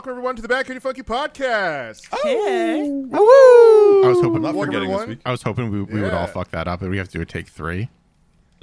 and welcome everyone to the Back Kitty Funky Podcast. Oh. Hey. I was hoping. Not Welcome, forgetting this week. I was hoping we, we would all fuck that up, and we have to do a take three.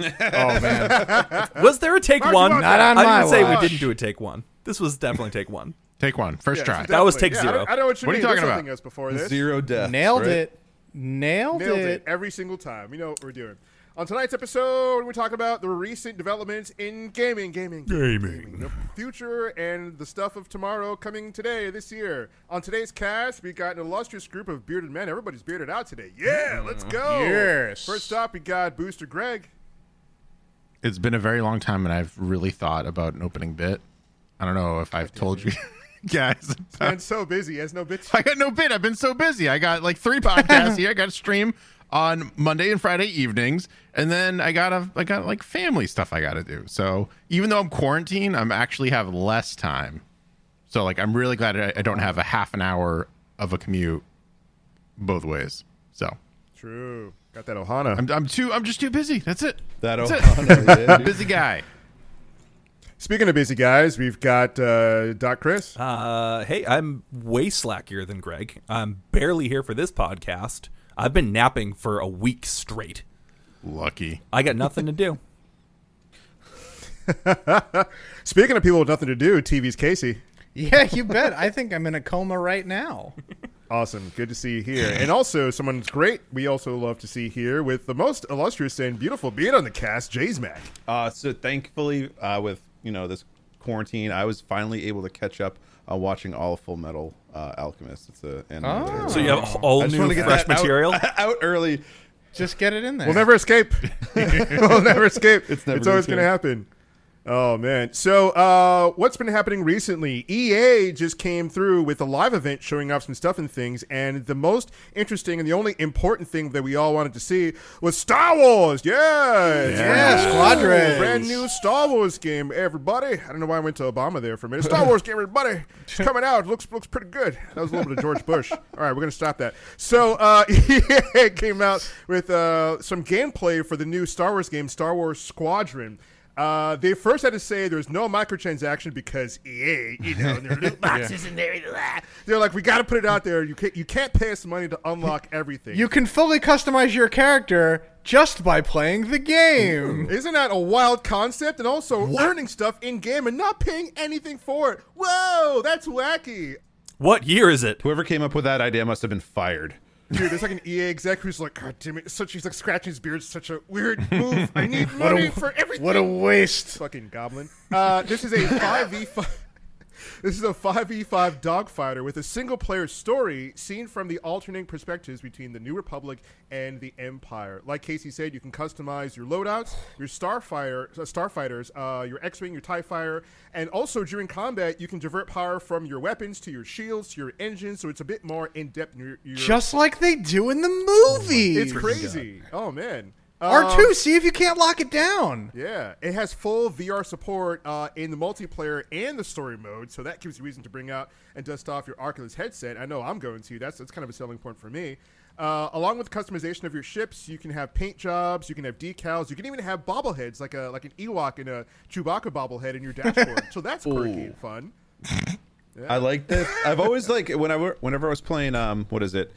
Oh man. Was there a take Marky one? Not on I my didn't say watch. we didn't do a take one. This was definitely take one. Take one, first Yeah, try. so That was take yeah, I zero. don't- I, know what you What are you talking about? before this. Zero deaths. Nailed right? it. Nailed, Nailed it. it every single time. We know what we're doing. On tonight's episode, we're talking about the recent developments in gaming, gaming, gaming, the future, and the stuff of tomorrow coming today, this year. On today's cast, we got an illustrious group of bearded men. Everybody's bearded out today. Yeah, let's go. Yes. First up, we got Booster Greg. It's been a very long time, and I've really thought about an opening bit. I don't know if I've told you guys. Man's so busy, he has no bitch. I got no bit. I've been so busy. I got like three podcasts here. I got a stream on Monday and Friday evenings, and then I got a I got like family stuff I got to do. So even though I'm quarantined, I'm actually have less time. So like I'm really glad I, I don't have a half an hour of a commute both ways. So True. Got that Ohana. I'm I'm too I'm just too busy. That's it. That That's it. Ohana, yeah, busy guy. Speaking of busy guys, we've got uh, Doc Chris. Uh, hey, I'm way slackier than Greg. I'm barely here for this podcast. I've been napping for a week straight. Lucky. I got nothing to do. Speaking of people with nothing to do, TV's Casey. Yeah, you bet. I think I'm in a coma right now. Awesome. Good to see you here. And also, someone's great we also love to see here with the most illustrious and beautiful being on the cast, Jay's Mac. Uh, so thankfully, uh, with you know this quarantine, I was finally able to catch up on watching all of Full Metal uh, Alchemist. It's a anime that I So you have all I just new wanna get fresh that out- material. out, early. Just get it in there. We'll never escape. we'll never escape. It's, It's always gonna going to happen. Oh man! So, uh, what's been happening recently? EA just came through with a live event showing off some stuff and things, and the most interesting and the only important thing that we all wanted to see was Star Wars. Yeah, Yeah, Squadrons. brand new Star Wars game. Everybody, I don't know why I went to Obama there for a minute. Star Wars game, everybody, it's coming out. Looks looks pretty good. That was a little bit of George Bush. All right, we're gonna stop that. So, uh, EA came out with uh, some gameplay for the new Star Wars game, Star Wars Squadron. Uh, they first had to say there's no microtransaction because EA, you know, there are loot boxes in there. blah. They're like, we got to put it out there. You can't, you can't pay us money to unlock everything. You can fully customize your character just by playing the game. Isn't that a wild concept? And also learning stuff in game and not paying anything for it. Whoa, that's wacky. What year is it? Whoever came up with that idea must have been fired. Dude, there's like an EA exec who's like, God damn it, such he's like scratching his beard, it's such a weird move. I need money for everything. What a waste. fucking goblin. Uh, this is a five v five. This is a 5v5 dogfighter with a single player story seen from the alternating perspectives between the New Republic and the Empire. Like Casey said, you can customize your loadouts, your starfire, uh, starfighters, uh, your X-wing, your Tie Fighter, and also during combat, you can divert power from your weapons to your shields to your engines, so it's a bit more in depth. Your, your, Just like they do in the movies. it's crazy. Oh man. Um, R2, see if you can't lock it down. Yeah, it has full VR support uh, in the multiplayer and the story mode, so that gives you reason to bring out and dust off your Oculus headset. I know I'm going to. That's that's kind of a selling point for me. Uh, along with customization of your ships, you can have paint jobs, you can have decals, you can even have bobbleheads like a like an Ewok and a Chewbacca bobblehead in your dashboard. so that's quirky and fun. I like this. I've always like when I were, whenever I was playing um what is it,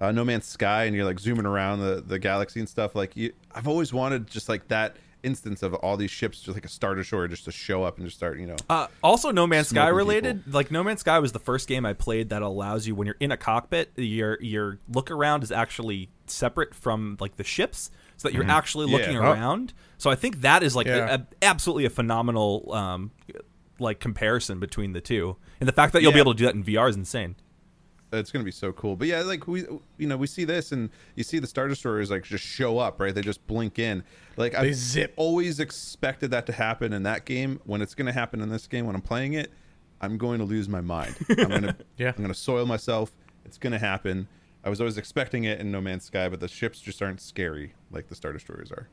uh, No Man's Sky, and you're like zooming around the the galaxy and stuff. Like you, I've always wanted just like that instance of all these ships, just like a star destroyer, just to show up and just start, you know. Uh, also, No Man's Sky related. Like No Man's Sky was the first game I played that allows you when you're in a cockpit, your your look around is actually separate from like the ships, so that you're actually Yeah. looking Oh. around. So I think that is like Yeah. a, a- absolutely a phenomenal um, like comparison between the two, and the fact that you'll be able to do that in VR is insane. It's gonna be so cool. But yeah, like we, you know, we see this, and you see the star destroyers like just show up, right? They just blink in. Like I zip. always expected that to happen in that game. When it's gonna happen in this game, when I'm playing it, I'm going to lose my mind. I'm gonna, Yeah. I'm gonna soil myself. It's gonna happen. I was always expecting it in No Man's Sky, but the ships just aren't scary like the star destroyers are.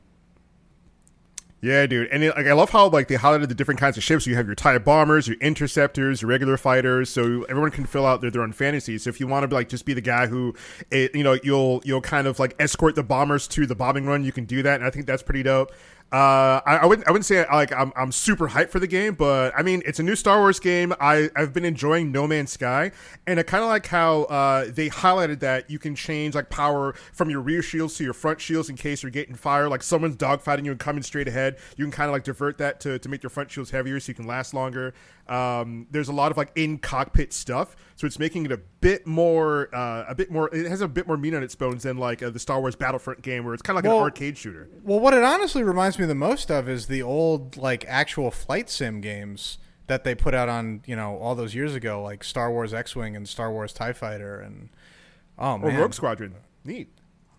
Yeah, dude, and it, like I love how like they highlighted the different kinds of ships. You have your TIE bombers, your interceptors, your regular fighters, so everyone can fill out their, their own fantasies. So if you want to be like just be the guy who, eh, you know, you'll you'll kind of like escort the bombers to the bombing run, you can do that, and I think that's pretty dope. Uh, I, I wouldn't. I wouldn't say like I'm. I'm super hyped for the game, but I mean, it's a new Star Wars game. I I've been enjoying No Man's Sky, and I kind of like how uh, they highlighted that you can change like power from your rear shields to your front shields in case you're getting fire. Like someone's dogfighting you and coming straight ahead, you can kind of like divert that to to make your front shields heavier so you can last longer. Um, there's a lot of like in cockpit stuff, so it's making it a bit more, uh, a bit more. It has a bit more meat on its bones than like uh, the Star Wars Battlefront game, where it's kind of like Well- an arcade shooter. Well, what it honestly reminds me the most of is the old like actual flight sim games that they put out on you know all those years ago, like Star Wars X-wing and Star Wars Tie Fighter, and oh man, Or Rogue Squadron, neat.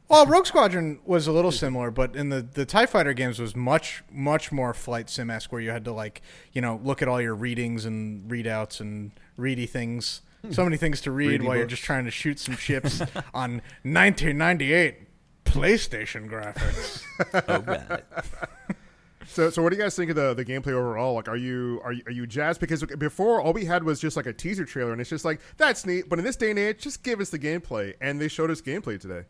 Well, Rogue Squadron was a little similar, but in the the Tie Fighter games was much much more flight sim esque, where you had to like you know look at all your readings and readouts and ready things. So many things to read while you're just trying to shoot some ships on 1998 PlayStation graphics. Oh, right. So, so what do you guys think of the, the gameplay overall? Like, are you are you, are you jazzed? Because before all we had was just like a teaser trailer, and it's just like that's neat. But in this day and age, just give us the gameplay, and they showed us gameplay today.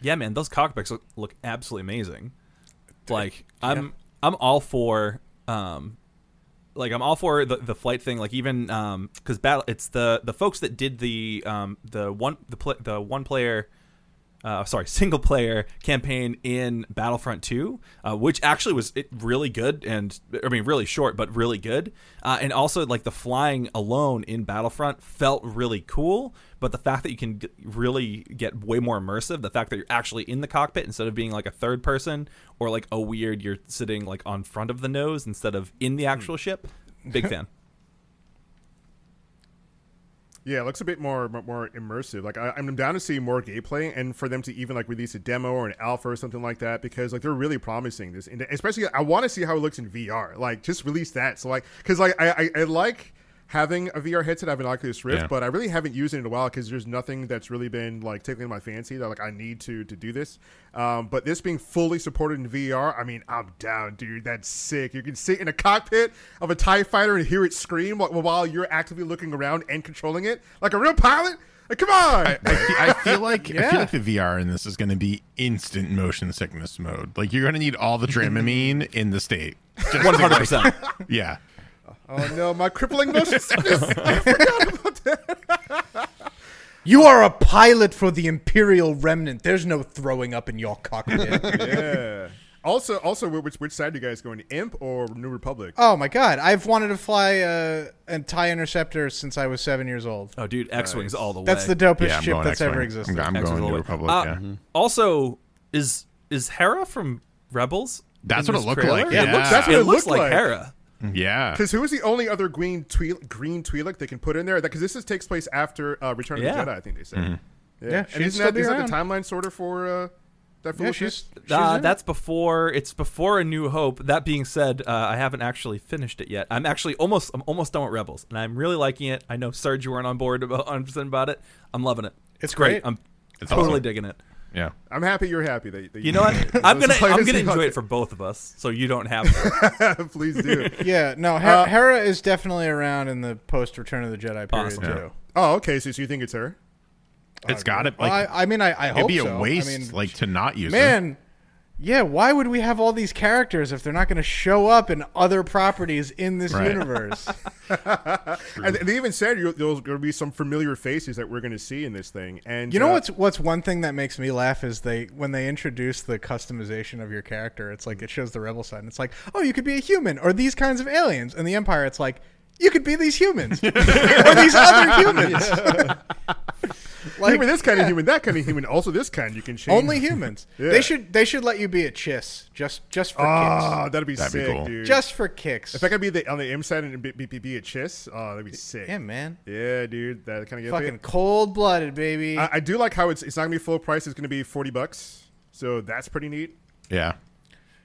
Yeah, man, those cockpits look, look absolutely amazing. Like I'm I'm all for um like I'm all for the, the flight thing. Like even um because battle it's the the folks that did the um the one the pl- the one player uh, sorry, single player campaign in Battlefront 2, uh, which actually was it really good and I mean really short, but really good. Uh, and also like the flying alone in Battlefront felt really cool. But the fact that you can g- really get way more immersive, the fact that you're actually in the cockpit instead of being like a third person or like a weird, you're sitting like on front of the nose instead of in the actual ship. Big fan. Yeah, it looks a bit more more immersive. Like I, I'm down to see more gameplay, and for them to even like release a demo or an alpha or something like that, because like they're really promising this. And especially, I want to see how it looks in VR. Like, just release that. So like, because like I, I, I like having a VR headset. I have an Oculus Rift, Yeah. but I really haven't used it in a while because there's nothing that's really been like tickling my fancy that like I need to to do this. Um, but this being fully supported in VR, I mean, I'm down, dude. That's sick. You can sit in a cockpit of a Tie Fighter and hear it scream while, while you're actively looking around and controlling it like a real pilot. Like, come on. I, I, I feel like I Yeah. feel like the VR in this is going to be instant motion sickness mode. Like you're going to need all the Dramamine in the state. One hundred percent. Yeah. Oh no, my crippling motion sickness. I forgot about that. you are a pilot for the Imperial Remnant. There's no throwing up in your cockpit. Yeah. Also, also, which which side are you guys going? Imp or New Republic? oh my god, I've wanted to fly uh, a tie interceptor since I was seven years old. Oh, dude, X wings all the way. That's the dopest Yeah, I'm ship going that's X-Wing. ever I'm, existed. I'm X-Wings going all the New way. Republic. Uh, yeah. Also, is is Hera from Rebels? That's in what this it looked trailer? like, It yeah. looks, That's what it it looks looked like like. Hera. Yeah. Because who is the only other green Twi'lek, green Twi'lek they can put in there? Because this is, takes place after uh, Return of Yeah. the Jedi, I think they said. Mm-hmm. Yeah, she'd and isn't still that, be isn't that the timeline sort of for uh, that Yeah, she's, she's Uh, that's before. It's before A New Hope. That being said, uh, I haven't actually finished it yet. I'm actually almost. I'm almost done with Rebels, and I'm really liking it. I know Serge, you weren't on board about 100 percent about it. I'm loving it. It's great. I'm It's totally awesome. digging it. Yeah. I'm happy you're happy that, that You know what? I'm gonna. I I'm gonna enjoy it for both of us, so you don't have to. Please do. Yeah, no, Her- Uh, Hera is definitely around in the post Return of the Jedi period Awesome. too. Oh, okay. So, so you think it's her? It's got it. Well, Like I, I mean, I, I hope it'd be a so. waste I mean, like to not use it. man, yeah. Why would we have all these characters if they're not going to show up in other properties in this Right. universe? And they even said there's going to be some familiar faces that we're going to see in this thing. And You know uh, what's what's one thing that makes me laugh is they when they introduce the customization of your character, it's like it shows the rebel side. And it's like, oh, you could be a human or these kinds of aliens. And the Empire, it's like you could be these humans or these other humans. like human, this kind yeah, of human, that kind of human, also this kind you can change. only humans. Yeah. They should they should let you be a chiss just just for Oh, kicks. Ah, that'd be That'd be sick, cool. dude. Just for kicks. if I could be the, on the M side and be, be, be, be a chiss, oh, that'd be sick. yeah, man. Yeah, dude, that kind of Fucking cold blooded, baby. I, I do like how it's it's not gonna be full price. It's gonna be forty bucks, so that's pretty neat. Yeah.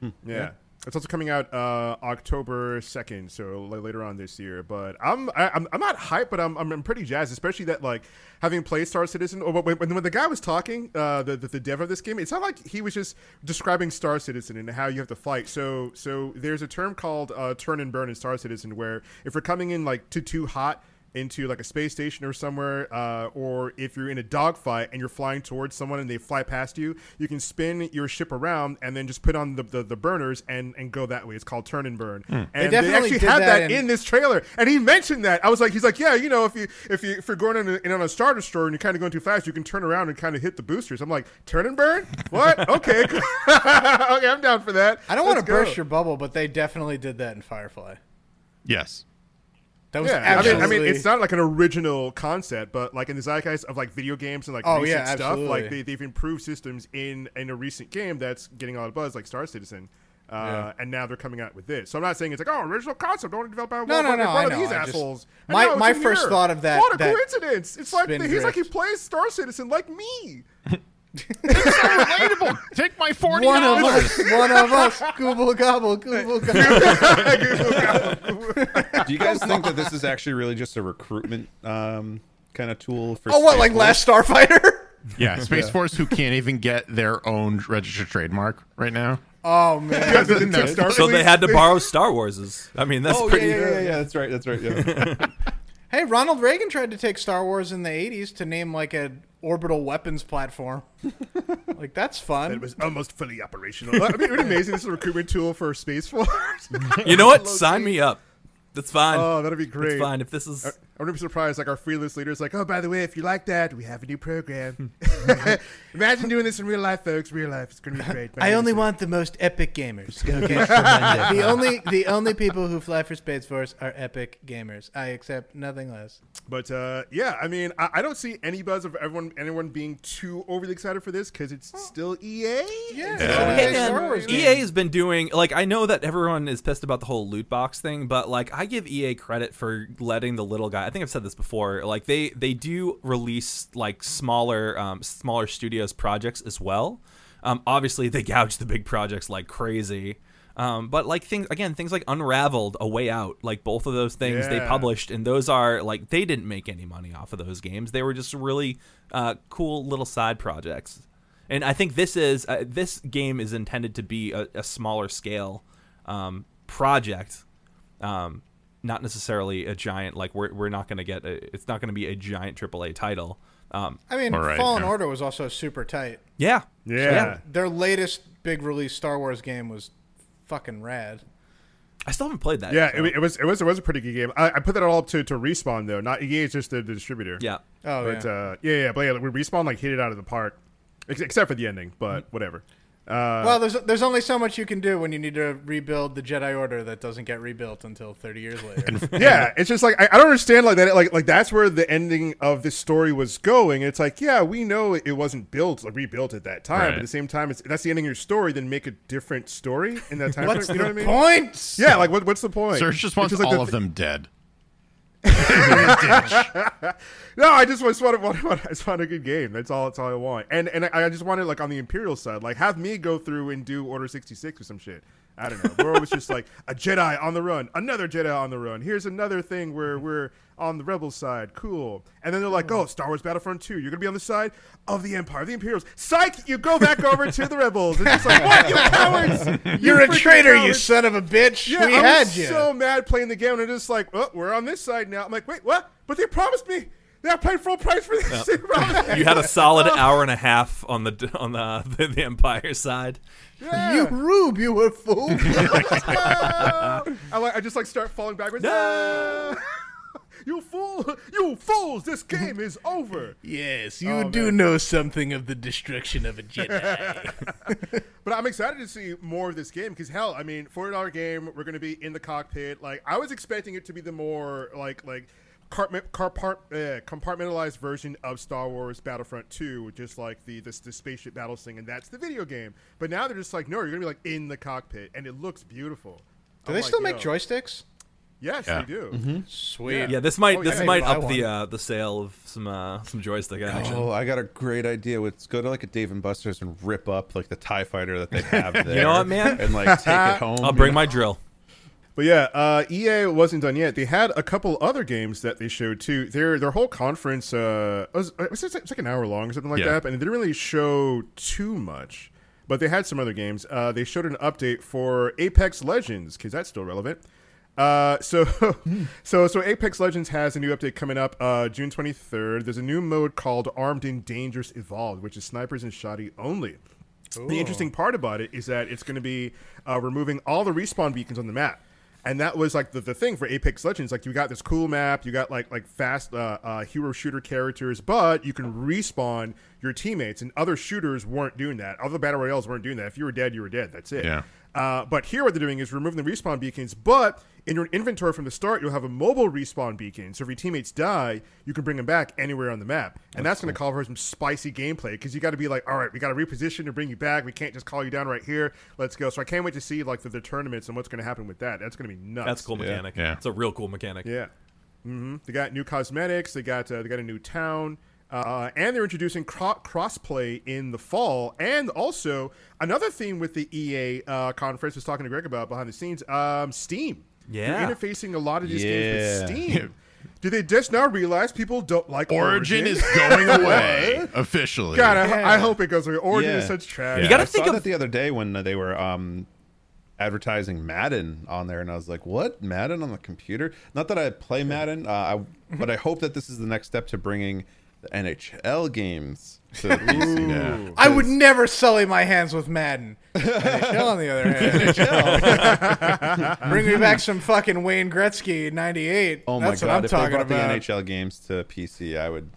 Hmm. Yeah. It's also coming out uh, October second, so later on this year. But I'm I, I'm I'm not hyped, but I'm, I'm pretty jazzed, especially that like having played Star Citizen. Or when, when, when the guy was talking, uh, the, the the dev of this game, it sounded like he was just describing Star Citizen and how you have to fight. So so there's a term called uh, turn and burn in Star Citizen, where if you're coming in like too too hot. Into like a space station or somewhere, uh, or if you're in a dogfight and you're flying towards someone and they fly past you, you can spin your ship around and then just put on the, the, the burners and, and go that way. It's called turn and burn. And they, definitely actually did had that that in- in this trailer, and he mentioned that. I was like, he's like, yeah, you know, if you if you if you're going in, a, in on a star destroyer and you're kind of going too fast, you can turn around and kind of hit the boosters. I'm like, turn and burn? What? okay, okay, I'm down for that. I don't want to burst your bubble, but they definitely did that in Firefly. Yes. That was Yeah, I mean. I mean, it's not like an original concept, but like in the zeitgeist of like video games and like Oh, recent yeah, stuff, like they, they've improved systems in in a recent game that's getting a lot of buzz, like Star Citizen. Uh, Yeah. And now they're coming out with this. So I'm not saying it's like, oh, original concept. Don't want to develop by No, no, one, no, one of these I assholes. And my- my first here. thought of that- What a that coincidence! It's like spin he's like he plays Star Citizen like me. Relatable. Take my forty one of dollars. us. One of us. Gooble gobble. Gooble gobble. Do you guys think that this is actually really just a recruitment um, kind of tool for? Oh, what? Like Force? Last Starfighter? Yeah, Space Force who can't even get their own registered trademark right now. Oh man. Because it So they had to borrow Star Wars's. I mean, that's Oh pretty. yeah, yeah, yeah, yeah. That's right. That's right. Yeah. Hey, Ronald Reagan tried to take Star Wars in the '80s to name like an orbital weapons platform. like that's fun. It was almost fully operational. I mean, it would be amazing. This is a recruitment tool for Space Force. You know what? Sign me up. That's fine. Oh, that'd be great. It's fine if this is. Uh, I I wouldn't be surprised. Like our fearless leaders, like, oh, by the way, if you like that, we have a new program. Imagine doing this in real life, folks. Real life, it's gonna be great. I only want the most epic gamers. Okay. the only the only people who fly for Space Force are epic gamers. I accept nothing less. But uh, yeah, I mean, I, I don't see any buzz of everyone, anyone being too overly excited for this because it's still EA. Yeah. Yeah. Hey, Star Wars EA game. has been doing like I know that everyone is pissed about the whole loot box thing, but like I give EA credit for letting the little guy. I think I've said this before. Like they they do release like smaller um, smaller studios projects as well. Um, obviously, they gouge the big projects like crazy. Um, but like things again, things like Unraveled, A Way Out, like both of those things they published, and those are like they didn't make any money off of those games. They were just really uh, cool little side projects. And I think this is uh, this game is intended to be a, a smaller scale um, project, um, not necessarily a giant. Like we're we're not going to get a, it's not going to be a giant AAA title. Um, I mean, All right, Fallen yeah. Order was also super tight. yeah, Yeah. Their latest big release Star Wars game was fucking rad. I still haven't played that. Yeah, so- it, it was it was it was a pretty good game. I, I put that all up to, to respawn though. Not EA is just the, the distributor. yeah. Oh but yeah. uh, yeah, yeah, but yeah, we respawn like hit it out of the park, Ex- except for the ending. But whatever. Uh, well, there's there's only so much you can do when you need to rebuild the Jedi Order that doesn't get rebuilt until 30 years later. yeah, it's just like I, I don't understand like that. Like like that's where the ending of this story was going. It's like yeah, we know it wasn't built like rebuilt at that time, but at the same time, it's that's the ending of your story. Then make a different story in that time. What's frame, you know the what I mean? point? Yeah, like what, what's the point? Serge just It's wants like all the- of them dead. No, I just, just want, want, want, I just want a good game. That's all. That's all I want. And and I, I just wanted like on the Imperial side, like have me go through and do Order sixty six or some shit. I don't know. Where it was just like a Jedi on the run, another Jedi on the run. Here's another thing where we're on the Rebel side. Cool. And then they're like, oh, Star Wars Battlefront 2. You're gonna be on the side of the Empire, the Imperials. Psych! You go back over to the Rebels. It's just like, what? You cowards! You're a traitor, you son of a bitch. Yeah, we I had was you. so mad playing the game, and it's like, oh, we're on this side now. I'm like, wait, what? But they promised me that I paid full price for this. They. You had a solid hour and a half on the on the the, the Empire side. Yeah. You rube, you a fool. I like, I just like start falling backwards. No. You fool! You fools! This game is over. yes, you Oh, do man. know something of the destruction of a Jedi. But I'm excited to see more of this game because hell, I mean, forty dollar game, we're gonna be in the cockpit. Like I was expecting it to be the more like like carpart, carpart, compartmentalized version of Star Wars Battlefront 2, just like the this the spaceship battle thing, and that's the video game. But now they're just like, no, you're gonna be like in the cockpit, and it looks beautiful. do I'm they like, still make yo. joysticks? Yes, Yeah. they do. Sweet. Yeah, this might Oh, this I might buy up the uh, the sale of some uh, some joystick action. Oh, I got a great idea. Let's go to like a Dave and Buster's and rip up like the Tie Fighter that they have there. You know what, man? And like take it home. I'll bring know? my drill. But yeah, uh, EA wasn't done yet. They had a couple other games that they showed too. Their their whole conference uh, was, it was, it's like an hour long or something like Yeah. that, and it didn't really show too much. But they had some other games. Uh, they showed an update for Apex Legends because that's still relevant. Uh, so, so, so Apex Legends has a new update coming up uh, June 23rd. There's a new mode called Armed and Dangerous Evolved, which is snipers and shoddy only. The interesting part about it is that it's going to be uh, removing all the respawn beacons on the map. And that was like the, the thing for Apex Legends. Like you got this cool map, you got like like fast uh, uh, hero shooter characters, but you can respawn your teammates. And other shooters weren't doing that. Other battle royales weren't doing that. If you were dead, you were dead. That's it. Yeah. Uh, but here, what they're doing is removing the respawn beacons. But in your inventory from the start, you'll have a mobile respawn beacon. So if your teammates die, you can bring them back anywhere on the map, and that's, going to call for some spicy gameplay because you got to be like, all right, we got to reposition to bring you back. We can't just call you down right here. Let's go. So I can't wait to see like the, the tournaments and what's going to happen with that. That's going to be nuts. That's a cool mechanic. Yeah. It's a real cool mechanic. Yeah. hmm They got new cosmetics. They got uh, they got a new town. Uh, and they're introducing cro- crossplay in the fall, and also another theme with the EA uh, conference. I was talking to Greg about behind the scenes. Um, Steam, Yeah. they're interfacing a lot of these games with Steam. Do they just now realize people don't like Origin Origin? is going away officially. God, I, I hope it goes away. Origin Yeah. is such trash. You gotta think saw of- that the other day when they were um, advertising Madden on there, and I was like, "What Madden on the computer?" Not that I play Madden, uh, I, but I hope that this is the next step to bringing the NHL games to. Yeah. I would never sully my hands with Madden. NHL, on the other hand, bring me back some fucking Wayne Gretzky '98. Oh my That's what god! I'm if they talking brought about. the NHL games to PC, I would.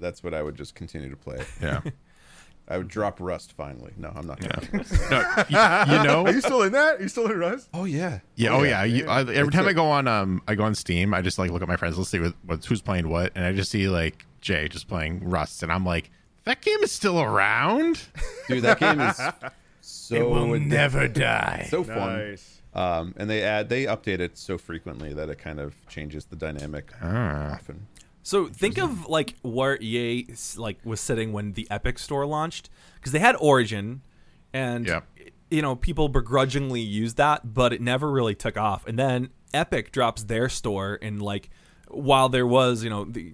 That's what I would just continue to play. Yeah. I would drop Rust finally. No, I'm not. Yeah. Gonna. No, you, you know, Are you still in that? Are you still in Rust? Oh yeah. Yeah. Oh yeah. You, I, every time a- I go on, um, I go on Steam. I just like look at my friends. Let's see what, what's who's playing what, and I just see like Jay just playing Rust, and I'm like, that game is still around. Dude, that game is so it will never die. so fun. Nice. Um, and they add they update it so frequently that it kind of changes the dynamic Ah. often. So think of like where EA like was sitting when the Epic Store launched because they had Origin, and Yep. you know people begrudgingly used that, but it never really took off. And then Epic drops their store, and like while there was you know the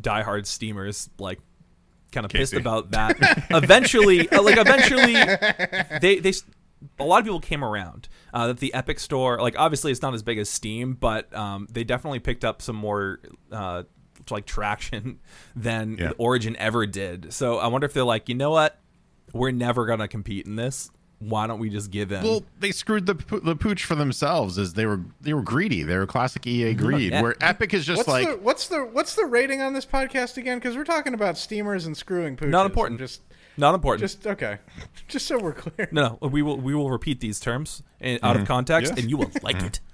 diehard steamers like kind of pissed about that, eventually uh, like eventually they they a lot of people came around uh, that the Epic Store, like obviously it's not as big as Steam, but um, they definitely picked up some more uh, like traction than Yeah. Origin ever did. So I wonder if they're like, you know what, we're never gonna compete in this. Why don't we just give in? Well, they screwed the the pooch for themselves as they were they were greedy. They were classic EA greed. Yeah. Where Epic is just What's like the what's the what's the rating on this podcast again? Because we're talking about steamers and screwing pooches. Not important. Just not important. just okay. Just so we're clear. no, no, we will we will repeat these terms in, out of mm-hmm. context, Yeah. and you will like it.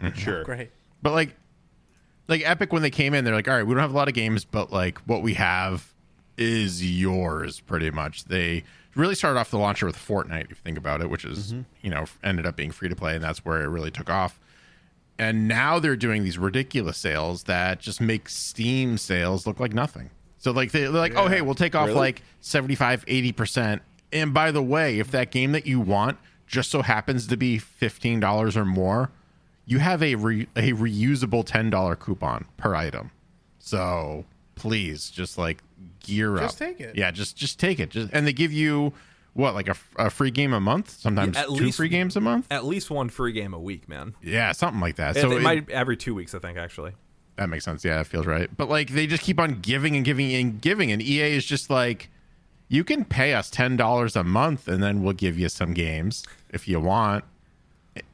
Mm-hmm. Sure. Great. But like, like Epic when they came in, they're like, all right, we don't have a lot of games, but like what we have is yours, pretty much. They really started off the launcher with Fortnite, if you think about it, which is mm-hmm. you know ended up being free to play, and that's where it really took off. And now they're doing these ridiculous sales that just make Steam sales look like nothing. So like they, they're like, oh hey, we'll take off Really? like 75, 80 percent. And by the way, if that game that you want just so happens to be fifteen dollars or more, you have a re- a reusable ten dollar coupon per item. So please, just like gear up. Just take it. Yeah, just just take it. Just and they give you what like a free game a month, sometimes Yeah, at two least- free games a month. At least one free game a week, man. Yeah, something like that. So So it, it- might every two weeks, I think, actually. that makes sense. Yeah, that feels right. But like they just keep on giving and giving and giving, and EA is just like, you can pay us ten dollars a month, and then we'll give you some games if you want.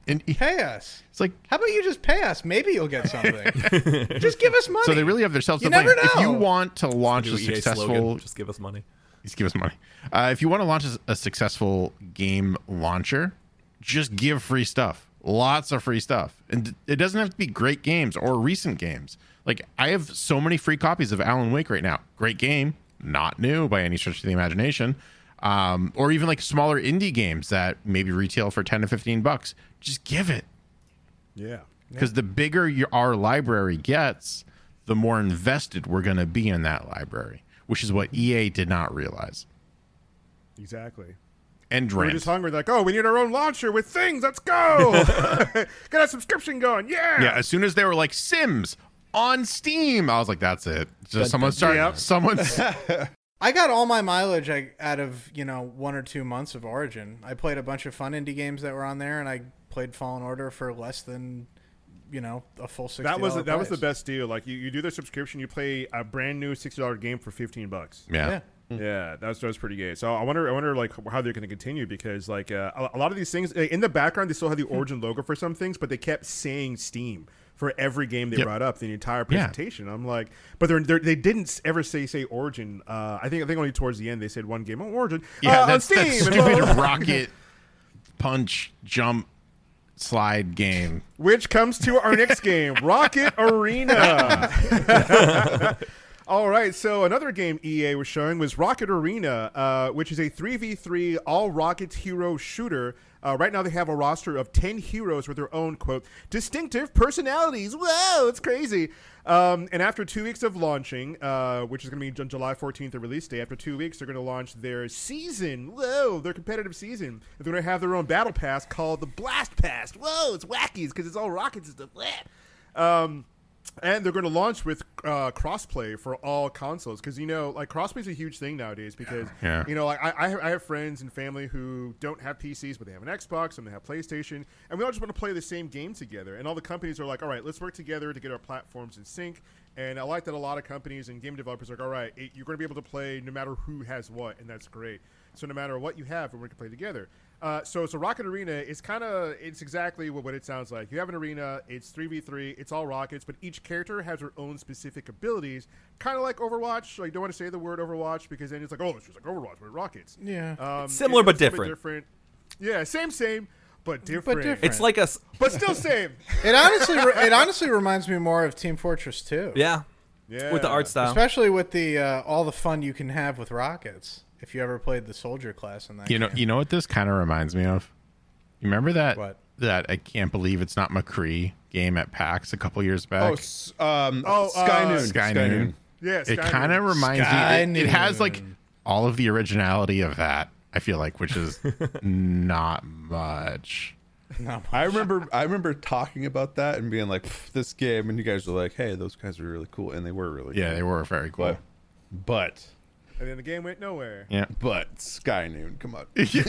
And it's Pay us. It's like How about you just pay us? Maybe you'll get something. just give us money. so they really have themselves You to blame. never If you want to launch a EA successful, slogan, just give us money. just give us money. Uh, if you want to launch a, a successful game launcher, just give free stuff. Lots of free stuff, and it doesn't have to be great games or recent games. Like I have so many free copies of Alan Wake right now. Great game, not new by any stretch of the imagination. Um, or even like smaller indie games that maybe retail for ten to fifteen bucks. Just give it Yeah. because the bigger your, our library gets, the more invested we're going to be in that library, which is what EA did not realize. Exactly. And We're just hungry, like, oh, we need our own launcher with things. Let's go. Get a subscription going. Yeah. yeah, as soon as they were like Sims on Steam, I was like, that's it. Just someone start. Yep. Someone's. I got all my mileage I, out of you know one or two months of Origin. I played a bunch of fun indie games that were on there, and I played Fallen Order for less than you know a full sixty. That was the, that was the best deal. Like you, you do the subscription, you play a brand new sixty dollar game for fifteen bucks. Yeah. Yeah. Yeah, that was, that was pretty gay. So I wonder, I wonder like how they're going to continue because like uh, a, a lot of these things uh, in the background they still have the origin logo for some things, but they kept saying Steam for every game they Yep. brought up the entire Yeah. presentation. I'm like, but they're, they're, they didn't ever say say Origin. Uh, I think I think only towards the end they said one game on Origin. Yeah, uh, on that's Steam. that and stupid rocket punch jump slide game. Which comes to our next game, Rocket Arena. All right, so another game EA was showing was Rocket Arena, uh, which is a 3v3 all Rockets hero shooter. Uh, right now, they have a roster of 10 heroes with their own, quote, distinctive personalities. Whoa, it's crazy. Um, and after two weeks of launching, uh, which is going to be Ju- July 14th, the release day, after two weeks, they're going to launch their season. Whoa, their competitive season. They're going to have their own battle pass called the Blast Pass. Whoa, it's wackies because it's all rockets and stuff. Um, and they're going to launch with uh, crossplay for all consoles because you know, like crossplay is a huge thing nowadays because Yeah. you know, like I, I, have, I have friends and family who don't have PCs but they have an Xbox and they have PlayStation, and we all just want to play the same game together. And all the companies are like, all right, let's work together to get our platforms in sync. And I like that a lot of companies and game developers are like, all right, you're going to be able to play no matter who has what, and that's great. So no matter what you have, we can play together. Uh, so, so Rocket Arena is kind of it's exactly what, what it sounds like. You have an arena, it's three v three, it's all rockets, but each character has their own specific abilities, kind of like Overwatch. Like, you don't want to say the word Overwatch because then it's like, oh, it's just like Overwatch with rockets. Yeah. um, Similar it- but it's different. Different. Yeah, same, same, but different. but different. It's like a s- but still same. It honestly, it honestly reminds me more of Team Fortress 2. yeah, Yeah, with the art style. Especially with the uh, all the fun you can have with rockets. If you ever played the soldier class in that, You know, game. you know what this kind of reminds me of? You remember that What? that I can't believe it's not McCree game at PAX a couple years back? Oh, um, Oh, Sky uh, Noon. Sky Noon. Yeah, it kind of reminds Sky me. It, it has like all of the originality of that. I feel like, which is not much. No. I remember I remember talking about that and being like, this game, and you guys were like, hey, those guys are really cool, and they were really Yeah, cool. they were very cool. But, but, and then the game went nowhere. yeah, but Sky Noon, come on, Sky,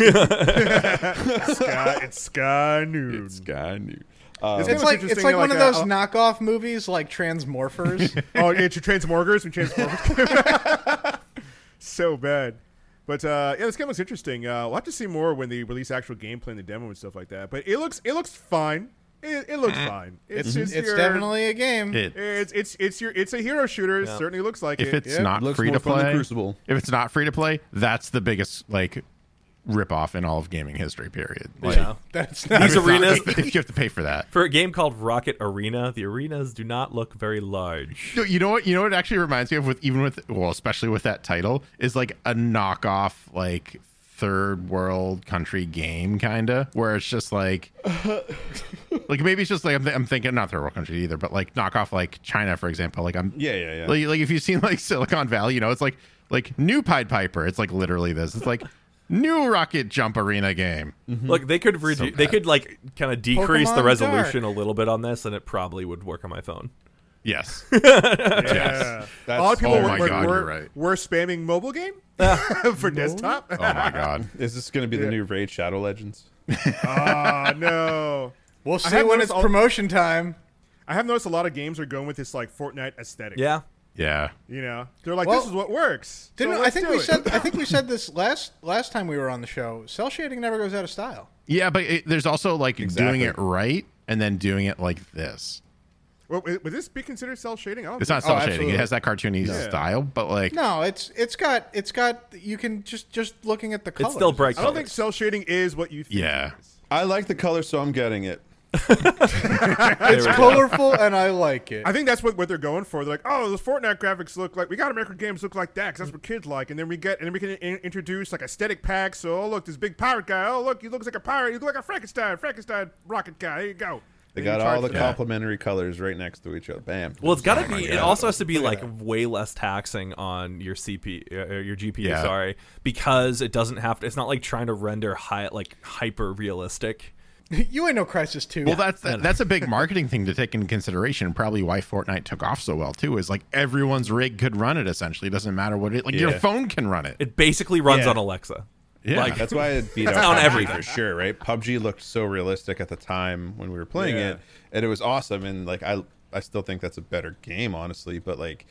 it's Sky Noon. it's Sky Noon. Uh, It's It's like it's interesting, like one like, of those uh, knockoff movies like Transmorphers. oh, yeah, to Transmorgers and Transmorphers. so bad. But uh, yeah, this game looks interesting. Uh, we'll have to see more when they release actual gameplay and the demo and stuff like that. But it looks it looks fine. It, it looks eh. fine. It's it's it's your- definitely a game. it, it's it's it's your it's a hero shooter. It certainly looks like if it. it's Yeah. not Looks free more to fun than play, Crucible. if it's not free to play, that's the biggest like rip off in all of gaming history. Period. Like, yeah. That's not These if it's not- arenas- if, if you have to pay for that. For a game called Rocket Arena, the arenas do not look very large. No, you know what? You know what it actually reminds me of with even with well, especially with that title is like a knockoff like third world country game kind of where it's just like like maybe it's just like I'm, th- I'm thinking not third world country either but like knock off like China for example. Like I'm Yeah, yeah, yeah. like like if you've seen like Silicon Valley you know it's like like new Pied Piper. It's like literally this. It's like new rocket jump arena game. Mm-hmm. Look, they could redu- they could like kind of decrease the Pokemon resolution a little bit on this, and it probably would work on my phone. yes Yeah. That's- a lot of people oh were, my were, God, were, you're right. were spamming mobile game for desktop. oh my god Is this going to be the new Raid Shadow Legends? Ah no. We'll see have when noticed it's all- promotion time. I have noticed a lot of games are going with this like Fortnite aesthetic. Yeah, yeah You know, they're like, Well, this is what works. So Didn't I let's think do we it. said I think we said this last last time we were on the show. Cell shading never goes out of style. yeah but it, there's also like doing it right and then doing it like this Well, would would this be considered cell shading? It's think not cell Oh, shading. absolutely. It has that cartoony Yeah. style, but like No, it's it's got it's got you can just just looking at the color. it's still bright I don't colors. think cell shading is what you think. Yeah. it is. I like the color, so I'm getting it. It's colorful and I like it. I think that's what, what they're going for. They're like, oh, those Fortnite graphics look like we got to make our games look like that because that's what kids like. And then we get and then we can in- introduce like aesthetic packs. So oh look, this big pirate guy. Oh look, he looks like a pirate. He looks like a Frankenstein. Frankenstein rocket guy. There you go. They got all the for that. complementary colors right next to each other. Bam. Well, it's got to my be. It also has to be Look like way less taxing on your CP, uh, your GPU. Yeah. Sorry, because it doesn't have. To, it's not like trying to render high, like hyper realistic. you ain't no Crysis Two. well, that's that's a big marketing thing to take into consideration. Probably why Fortnite took off so well too. Is like everyone's rig could run it. Essentially, it doesn't matter what it. Like your phone can run it. It basically runs Yeah. on Alexa. Yeah. Like, That's why it beat out on PUBG everything. for sure, right? PUBG looked so realistic at the time when we were playing Yeah. it, and it was awesome. And like I, I still think that's a better game, honestly. But like,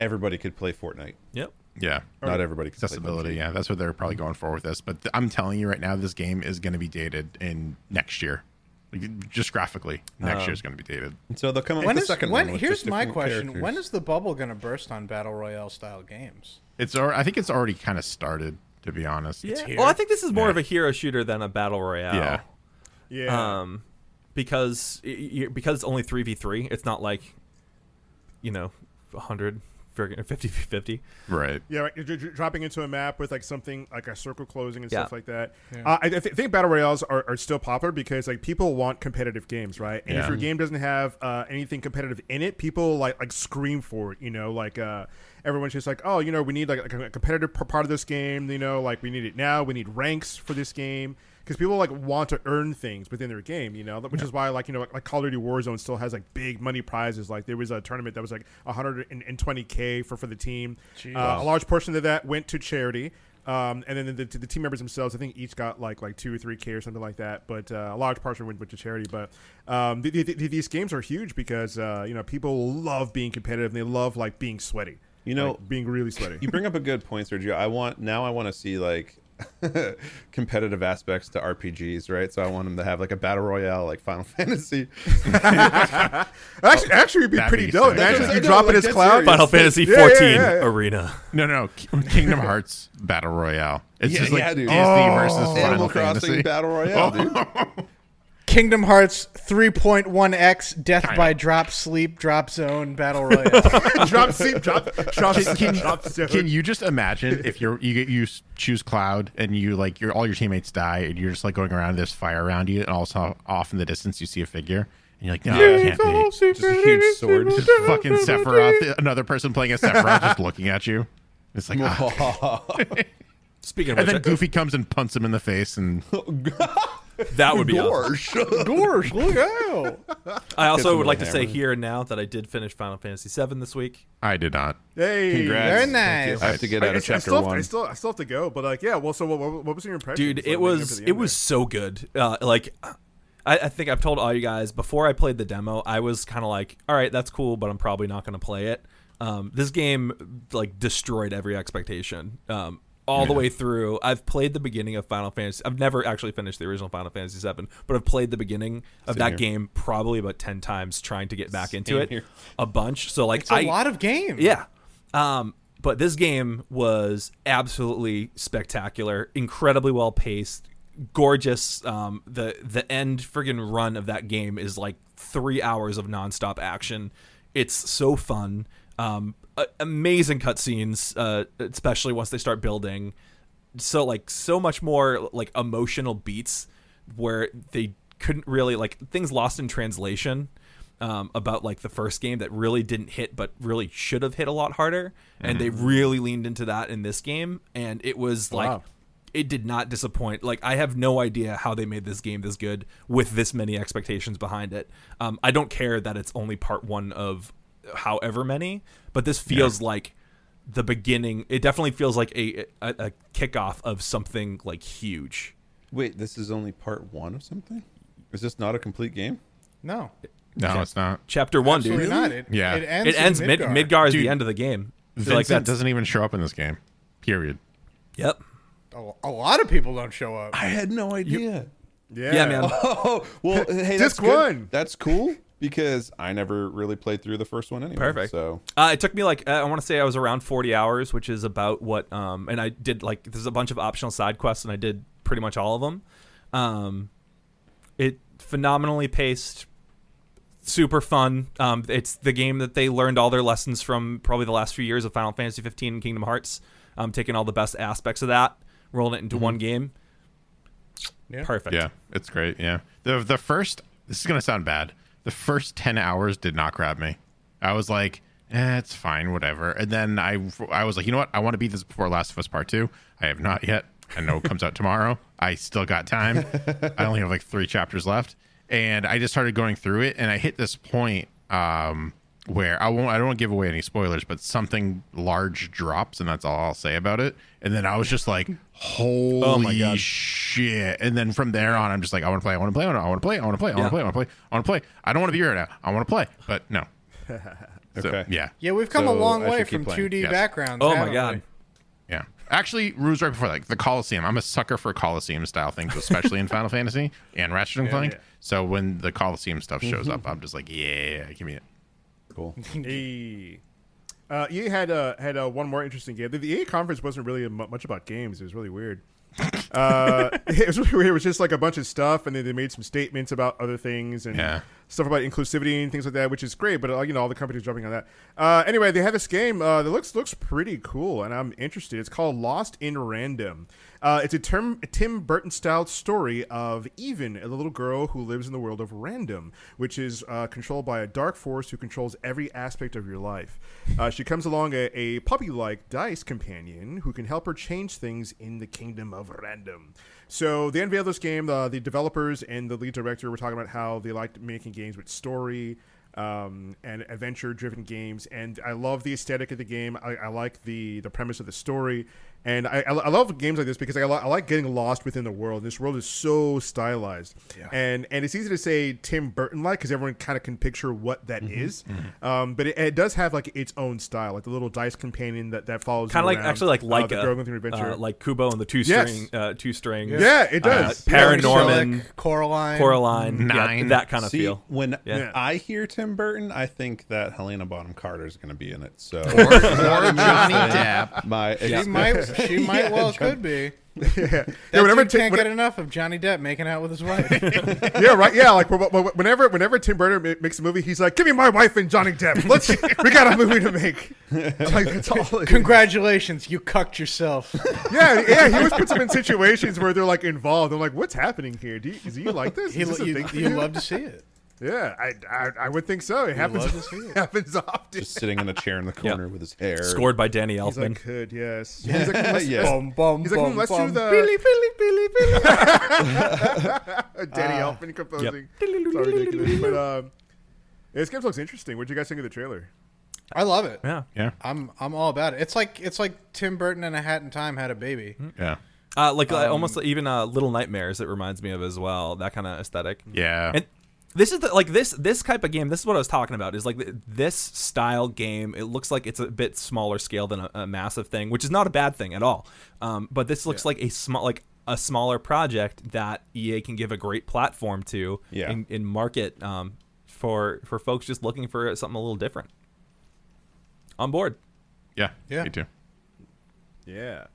everybody could play Fortnite. yep. Yeah. Not everybody could Accessibility, Play yeah, that's what they're probably going for with this. But th- I'm telling you right now, this game is going to be dated in next year. Like, just graphically, next year is oh. going to be dated. So they'll come up When with is the second when? one. with Here's just my question: characters. When is the bubble going to burst on battle royale style games? It's, al- I think it's already kind of started, to be honest. Yeah. here. Well, I think this is more Yeah. of a hero shooter than a battle royale. Yeah. Yeah. Um, because y- y- because it's only three v three. It's not like, you know, hundred, 50 50. Right. Yeah, right. You're dr- dr- dropping into a map with like something like a circle closing and Yeah. stuff like that. Uh, I, I th- think battle royales are, are still popular because like people want competitive games, right? And if your game doesn't have uh, anything competitive in it, people like like scream for it. You know, like uh, everyone's just like, oh, you know, we need like, a competitive part of this game. You know, like we need it now. We need ranks for this game. Because people like want to earn things within their game, you know, which is why like you know like, like Call of Duty Warzone still has like big money prizes. Like there was a tournament that was like 120k for for the team. Uh, a large portion of that went to charity. Um, and then the, the, the team members themselves, I think each got like like two or three k or something like that. But uh, a large portion went, went to charity. But um, th- th- th- these games are huge because uh, you know people love being competitive. and They love like being sweaty. You know- Like, being really sweaty. You bring up a good point, Sergio. I want now. I want to see like competitive aspects to RPGs, right? So I want them to have like a battle royale, like Final Fantasy. actually, actually, it'd be That'd pretty be dope. sick. Imagine Yeah. you I know, drop like, it as that's cloud. serious. Final Fantasy Yeah, yeah, 14 yeah, yeah. Arena. No, no, Ki- Kingdom Hearts Battle Royale. It's Yeah, just like yeah, dude. Disney Oh. versus Final Animal Crossing Fantasy. battle royale, dude. Kingdom Hearts 3.1x Death by Drop Sleep Drop Zone Battle Royale. drop Sleep drop, drop, Can, drop can, zone. can you just imagine if you're you get you choose Cloud and you like your all your teammates die and you're just like going around there's fire around you and also off in the distance you see a figure and you're like no it can't be Just a huge sword. just fucking Sephiroth another person playing a Sephiroth just looking at you it's like ah. Speaking of and which, then Goofy comes and punts him in the face and that would be awesome. Gorge, look out! I also would like to say here and now that I did finish Final Fantasy VII this week. I did not hey, Congrats. Very nice. I have to get I, out I of chapter still, have, one. I still, I still have to go, but like, yeah. Well, so what, what, what was your impression? dude it was it was so good uh, like I, I think i've told all you guys before i played the demo i was kind of like all right that's cool but i'm probably not going to play it um, this game like destroyed every expectation um, all the way through i've played the beginning of final fantasy i've never actually finished the original final fantasy 7 but i've played the beginning of that here. game probably about 10 times trying to get back into it here. a bunch so like It's a I, lot of games. yeah. Um, but this game was absolutely spectacular, incredibly well paced, gorgeous. Um, the the end friggin' run of that game is like three hours of nonstop action. It's so fun. Um, amazing cutscenes, uh, especially once they start building. So like so much more like emotional beats where they couldn't really like things lost in translation um, about like the first game that really didn't hit but really should have hit a lot harder. And they really leaned into that in this game. And it was like Wow. it did not disappoint. Like i have no idea how they made this game this good with this many expectations behind it. Um, i don't care that it's only part one of however many but this feels like the beginning it definitely feels like a, a, a kickoff of something like huge Wait, this is only part one of something? Is this not a complete game? No, no it's not chapter one absolutely dude not. It, Yeah. it ends. it ends in mid Midgar. midgar is Dude, the end of the game Vincent like that doesn't even show up in this game period yep A, a lot of people don't show up. I had no idea. yeah, yeah man Oh, well, hey, that's Disc good. one. That's cool because I never really played through the first one anyway. Perfect. So Uh, it took me like uh, I want to say I was around 40 hours, which is about what. Um, and I did like there's a bunch of optional side quests, and I did pretty much all of them. Um, it phenomenally paced, super fun. Um, it's the game that they learned all their lessons from probably the last few years of Final Fantasy 15 and Kingdom Hearts. Um, taking all the best aspects of that, rolling it into one game. Yeah. Perfect. Yeah, it's great. Yeah. The the first this is gonna sound bad. The first ten hours did not grab me. I was like, eh, it's fine, whatever. And then I I was like, you know what? I want to beat this before Last of Us Part Two. I have not yet. I know it comes out tomorrow. I still got time. I only have like three chapters left, and I just started going through it, and I hit this point um, where I won't I don't want to give away any spoilers, but something large drops, and that's all I'll say about it. And then I was just like, "Holy Oh my God. shit!" And then from there on, I'm just like, "I want to play, I want to play, I want to play, I want to play, I want Yeah. to play, I want to play, I want to play. I don't want to be here right now. I want to play, but no." So, Okay. yeah, Yeah, we've come a long way from playing. 2D Yes. backgrounds. Oh my god. we? yeah. Actually, Rue's right before like the Coliseum. I'm a sucker for Coliseum style things, especially in Final Fantasy and Ratchet and Clank. yeah. So when the Coliseum stuff mm-hmm. shows up, I'm just like, "Yeah, give me it." Cool. E. Uh, EA had uh, had uh, one more interesting game. The, the EA conference wasn't really mu- much about games. It was really weird. uh, it was really weird. It was just like a bunch of stuff, and then they made some statements about other things and Yeah. stuff about inclusivity and things like that, which is great. But uh, you know, all the companies jumping on that. Uh, anyway, they have this game uh, that looks looks pretty cool, and I'm interested. It's called Lost in Random. Uh, it's a, term, a Tim Burton style story of Even, a little girl who lives in the world of random, which is uh, controlled by a dark force who controls every aspect of your life. Uh, she comes along a, a puppy like dice companion who can help her change things in the kingdom of random. So they unveiled this game. Uh, the developers and the lead director were talking about how they liked making games with story um, and adventure-driven games, and I love the aesthetic of the game. I, I like the the premise of the story, and I, I, I love games like this because I, I like getting lost within the world. This world is so stylized, and and it's easy to say Tim Burton like because everyone kind of can picture what that is. Um, but it, it does have like its own style, like the little dice companion that that follows. Kind of like actually like uh, like the girl going through adventure. uh, like Kubo and the two Yes. string uh, two strings. yeah, it does. Uh, Yeah, Paranorman. Sherlock, Coraline. Coraline, yeah, Nine. that kind of See, feel. when Yeah. Yeah. I hear Tim Burton, I think that Helena Bonham Carter is going to be in it. So Or Johnny Depp. my She might. Might well could be. yeah. Yeah, whenever Tim, can't when- get enough of Johnny Depp making out with his wife. yeah, right. Yeah, like wh- wh- whenever whenever Tim Burton makes a movie, he's like, "Give me my wife and Johnny Depp. Let's we got a movie to make." Like that's all. Congratulations, you cucked yourself. Yeah, yeah. He always puts them in situations where they're like involved. I'm like, "What's happening here? Do you, do you like this? He, Is this a you thing you you?" love to see it. Yeah, I, I I would think so. It happens. love to see it. happens often. just sitting in a chair in the corner with his hair. Scored by Danny He's Elfman. like, "Could yes." He's like, let's, Yeah. Bum, bum, He's like, bum, "Hmm, let's do the- Billy, Billy, Billy, Billy. Danny Elfman composing. It's all ridiculous. But um, yeah, this game looks interesting. What would you guys think of the trailer? I love it. yeah. Yeah, I'm I'm all about it. It's like it's like Tim Burton and a Hat in Time had a baby. yeah, Uh, like uh, Um, almost even uh, Little Nightmares. It reminds me of as well. That kind of aesthetic. yeah. And this is the, like this this type of game. This is what I was talking about. Is like this style game. It looks like it's a bit smaller scale than a, a massive thing, which is not a bad thing at all. Um, but this looks like a small like a smaller project that EA can give a great platform to Yeah. in, in market um, for for folks just looking for something a little different. On board. yeah, Yeah. Me too. Yeah.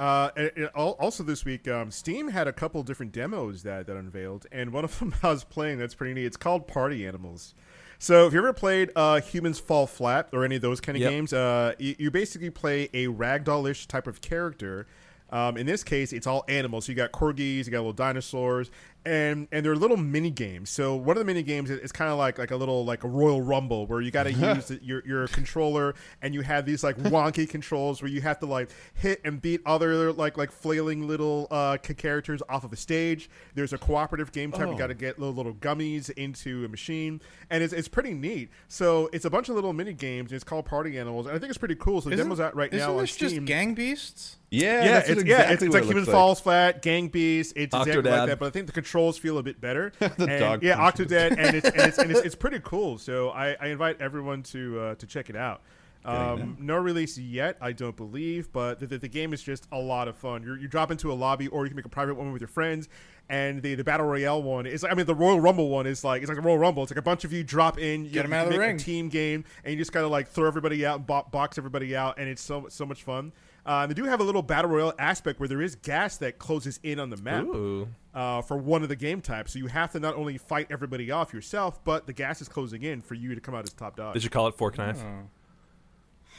Uh, and- and also this week, um, Steam had a couple different demos that, that unveiled, and one of them I was playing that's pretty neat. It's called Party Animals. So if you ever played uh, Humans Fall Flat or any of those kind of Yep. games, uh, you, you basically play a ragdollish type of character. Um, in this case, it's all animals. So you got corgis, you got little dinosaurs, and and they're little mini games. So one of the mini games is, is kind of like like a little like a Royal Rumble where you got to use the, your your controller and you have these like wonky controls where you have to like hit and beat other like like flailing little uh, characters off of a stage. There's a cooperative game type. You got to get little little gummies into a machine, and it's, it's pretty neat. So it's a bunch of little mini games. And it's called Party Animals, and I think it's pretty cool. So the Isn't- demo's out right Isn't now on this just Steam. Gang Beasts? Yeah, Yeah, that's it's, exactly yeah, it's, it's like it Humans looks Falls Flat, Gang Beast. It's exactly like that, but I think the controls feel a bit better. The and, dog yeah. Octodad, and it's and it's, and it's, it's pretty cool. So I, I invite everyone to uh, to check it out. Um, no release yet, I don't believe, but the, the, the game is just a lot of fun. You're, you drop into a lobby, or you can make a private one with your friends. And the, the battle royale one is, like, I mean, the Royal Rumble one is like it's like the Royal Rumble. It's like a bunch of you drop in, you, Get 'em you out of the make ring. a team game, and you just gotta like throw everybody out and bo- box everybody out, and it's so so much fun. Uh, they do have a little battle royale aspect where there is gas that closes in on the map Ooh. Uh, for one of the game types. So you have to not only fight everybody off yourself, but the gas is closing in for you to come out as top dog. Did you call it fork knife?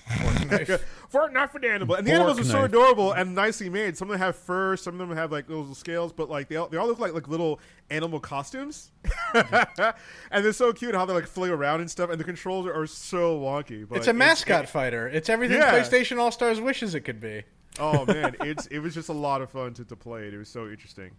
for not for the animal, and the Fork animals are so knife. adorable and nicely made. Some of them have fur, some of them have like little scales, but like they all, they all look like like little animal costumes, and they're so cute how they like fling around and stuff. And the controls are, are so wonky. But It's a mascot fighter. It's everything Yeah. PlayStation All Stars wishes it could be. oh man, it's it was just a lot of fun to, to play it. It was so interesting.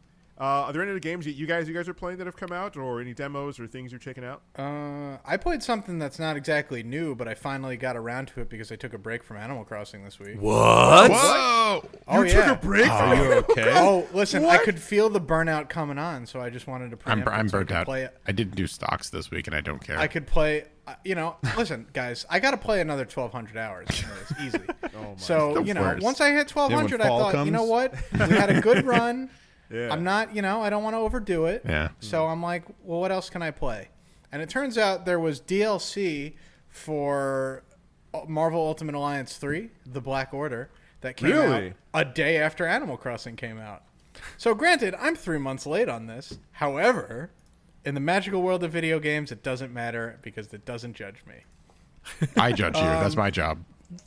Uh, are there any other games that you guys you guys are playing that have come out, or any demos or things you're checking out? Uh, I played something that's not exactly new, but I finally got around to it because I took a break from Animal Crossing this week. What? Whoa! Oh you yeah. took a break. Are you okay? Oh, listen, I could feel the burnout coming on, so I just wanted to. I'm, I'm so burnt out. Play it. I didn't do stocks this week, and I don't care. I could play. uh, You know, listen, guys, I got to play another 1,200 hours. in this, easy. Oh, my so you know, worst. once I hit 1,200, I fall thought, you know what, we had a good run. Yeah. I'm not, you know, I don't want to overdo it. yeah. So I'm like, well, what else can I play? And it turns out there was DLC for Marvel Ultimate Alliance 3, The Black Order, that came Really? out a day after Animal Crossing came out. So granted, I'm three months late on this. However, in the magical world of video games, it doesn't matter because it doesn't judge me. I judge you. Um, That's my job.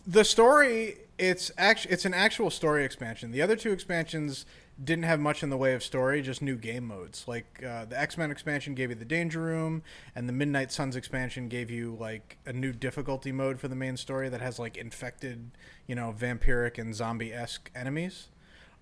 The story, it's actually it's an actual story expansion. The other two expansions didn't have much in the way of story, just new game modes. Like uh, the X Men expansion gave you the Danger Room, and the Midnight Suns expansion gave you like a new difficulty mode for the main story that has like infected, you know, vampiric and zombie esque enemies.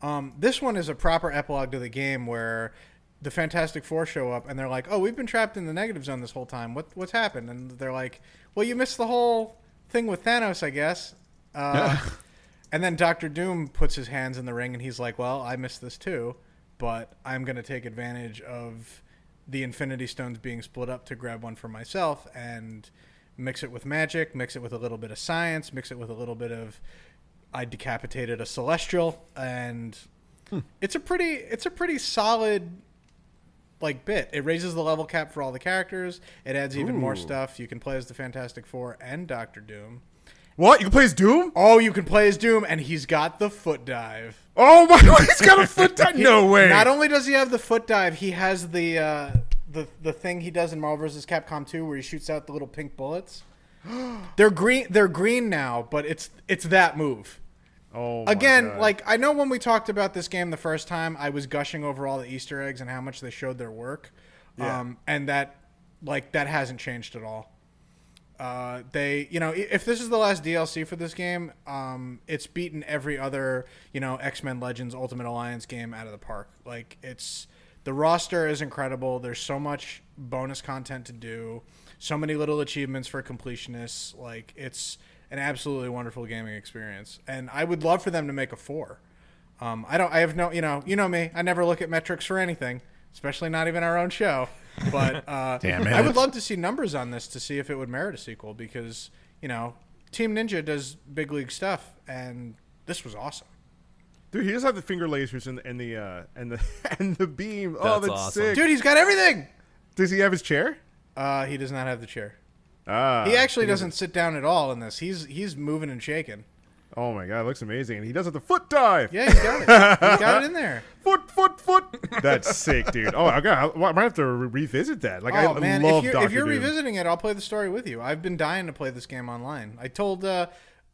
Um, this one is a proper epilogue to the game where the Fantastic Four show up and they're like, "Oh, we've been trapped in the negative zone this whole time. What what's happened?" And they're like, "Well, you missed the whole thing with Thanos, I guess." Uh, and then Doctor Doom puts his hands in the ring and he's like, "Well, I missed this too, but I'm going to take advantage of the Infinity Stones being split up to grab one for myself and mix it with magic, mix it with a little bit of science, mix it with a little bit of I decapitated a celestial and hmm. it's a pretty it's a pretty solid like bit. It raises the level cap for all the characters. It adds even more stuff. You can play as the Fantastic Four and Doctor Doom. What? You can play as Doom? Oh, you can play as Doom, and he's got the foot dive. Oh my god, he's got a foot dive. No way. Not only does he have the foot dive, he has the uh, the the thing he does in Marvel vs. Capcom 2 where he shoots out the little pink bullets. they're green. They're green now, but it's it's that move. oh Again, like I know when we talked about this game the first time, I was gushing over all the Easter eggs and how much they showed their work, Yeah. um, and that like that hasn't changed at all. Uh, they, you know, if this is the last DLC for this game, um, it's beaten every other, you know, X Men Legends Ultimate Alliance game out of the park. Like it's the roster is incredible. There's so much bonus content to do, so many little achievements for completionists. Like it's an absolutely wonderful gaming experience, and I would love for them to make a four. Um, I don't. I have no. You know. You know me. I never look at metrics for anything, especially not even our own show. But uh, Damn I would love to see numbers on this to see if it would merit a sequel because you know Team Ninja does big league stuff, and this was awesome. dude, he does have the finger lasers and, and the uh, and the and the beam. oh, That's that's awesome. sick. Dude, he's got everything. Does he have his chair? Uh, he does not have the chair. Ah, He actually doesn't sit down at all in this. He's he's moving and shaking. Oh my god, it looks amazing. And he does it the foot dive. Yeah, he's got it. he's got it in there. Foot, foot, foot. That's sick, dude. Oh, I, got, I might have to re- revisit that. Like, oh I man, love if you're, Doctor if you're Doom. revisiting it, I'll play the story with you. I've been dying to play this game online. I told uh,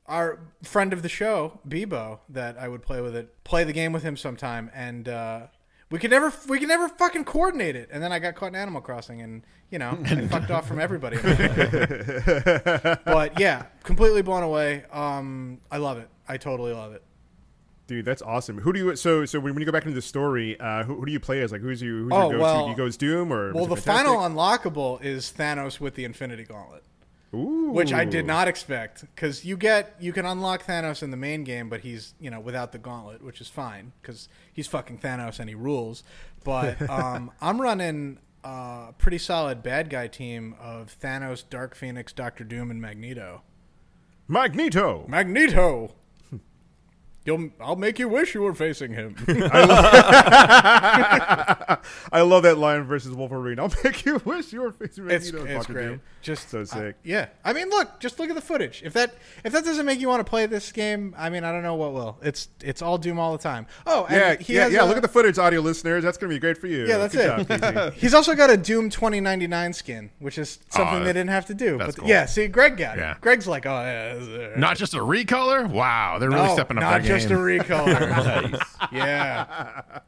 our friend of the show, Bebo, that I would play with it, play the game with him sometime, and uh, we could never we could never fucking coordinate it. And then I got caught in Animal Crossing, and you know, I fucked off from everybody. but yeah, completely blown away. Um, I love it. I totally love it. Dude, that's awesome. Who do you so so when, when you go back into the story, uh, who, who do you play as? Like, who's you? Who's Oh, your go-to? well- do you go as Doom or? Well, the final unlockable is Thanos with the Infinity Gauntlet. Ooh. which I did not expect because you get you can unlock Thanos in the main game, but he's you know without the gauntlet, which is fine because he's fucking Thanos and he rules. But um, I'm running a pretty solid bad guy team of Thanos, Dark Phoenix, Doctor Doom, and Magneto. Magneto. Magneto. You'll, I'll make you wish you were facing him. I love that line versus Wolverine. I'll make you wish you were facing it's Magneto. it's Dr. great. Just So I- sick. yeah, I mean, look, just look at the footage. If that if that doesn't make you want to play this game, I mean, I don't know what will. It's it's all Doom all the time. Oh, and Yeah, he yeah, has yeah. a- look at the footage, audio listeners. That's gonna be great for you. Yeah, that's Good it. Job, He's also got a Doom 2099 skin, which is something Oh, they didn't have to do. But cool. yeah, see, Greg got Yeah. it. Greg's like, oh yeah, uh, Not just a recolor. Wow, they're really no, stepping up not their just game. a recolor. yeah,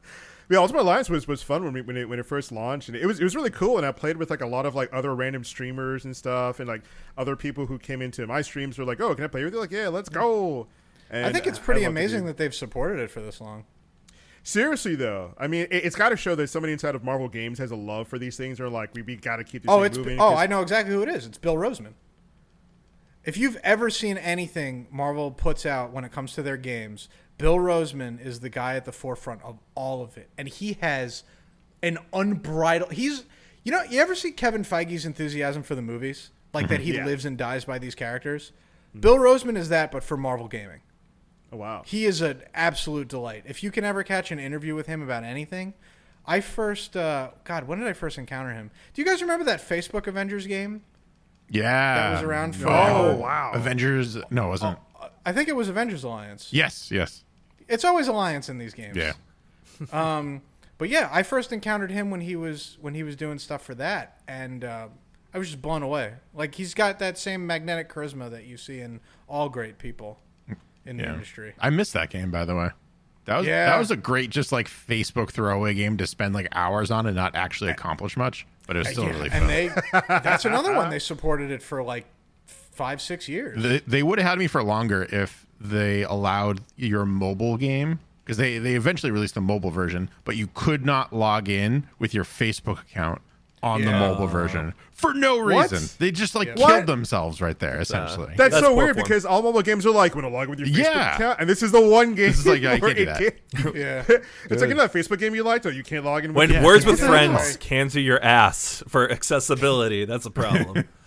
Yeah, Ultimate Alliance was, was fun when we, when it when it first launched, and it was it was really cool. And I played with like a lot of like other random streamers and stuff, and like other people who came into my streams were like, "Oh, can I play with you?" Like, yeah, let's go. And I think it's pretty amazing that they've supported it for this long. Seriously though, I mean, it, it's got to show that somebody inside of Marvel Games has a love for these things, or like we, we got to keep this Oh, thing it's moving. oh, 'cause- I know exactly who it is. It's Bill Rosemann. If you've ever seen anything Marvel puts out when it comes to their games, Bill Rosemann is the guy at the forefront of all of it, and he has an unbridled. He's you know you ever see Kevin Feige's enthusiasm for the movies, like that he Yeah. lives and dies by these characters. Bill Rosemann is that, but for Marvel gaming. Oh wow. He is an absolute delight. If you can ever catch an interview with him about anything, I first, uh, God, when did I first encounter him? Do you guys remember that Facebook Avengers game? Yeah. That was around for- Oh wow. Avengers. No, it wasn't. I think it was Avengers Alliance. Yes, yes. It's always Alliance in these games. Yeah. um, But yeah, I first encountered him when he was when he was doing stuff for that, and uh, I was just blown away. Like he's got that same magnetic charisma that you see in all great people in the industry. I missed that game by the way. That was Yeah. that was a great just like Facebook throwaway game to spend like hours on and not actually accomplish much, but it was uh, still Yeah, really fun. and they that's another one they supported it for like five six years. They, they would have had me for longer if they allowed your mobile game because they, they eventually released a mobile version, but you could not log in with your Facebook account on the mobile version for no What? reason. They just like What? killed themselves right there, essentially. That's, That's so weird form. because all mobile games are like when you log in with your Facebook Yeah. account, and this is the one game. This is like, yeah, you where can't do it that. can't- yeah. it's like you know that Facebook game you liked, or you can't log in. With When your- Words with Yeah. Friends cans you your ass for accessibility, that's a problem.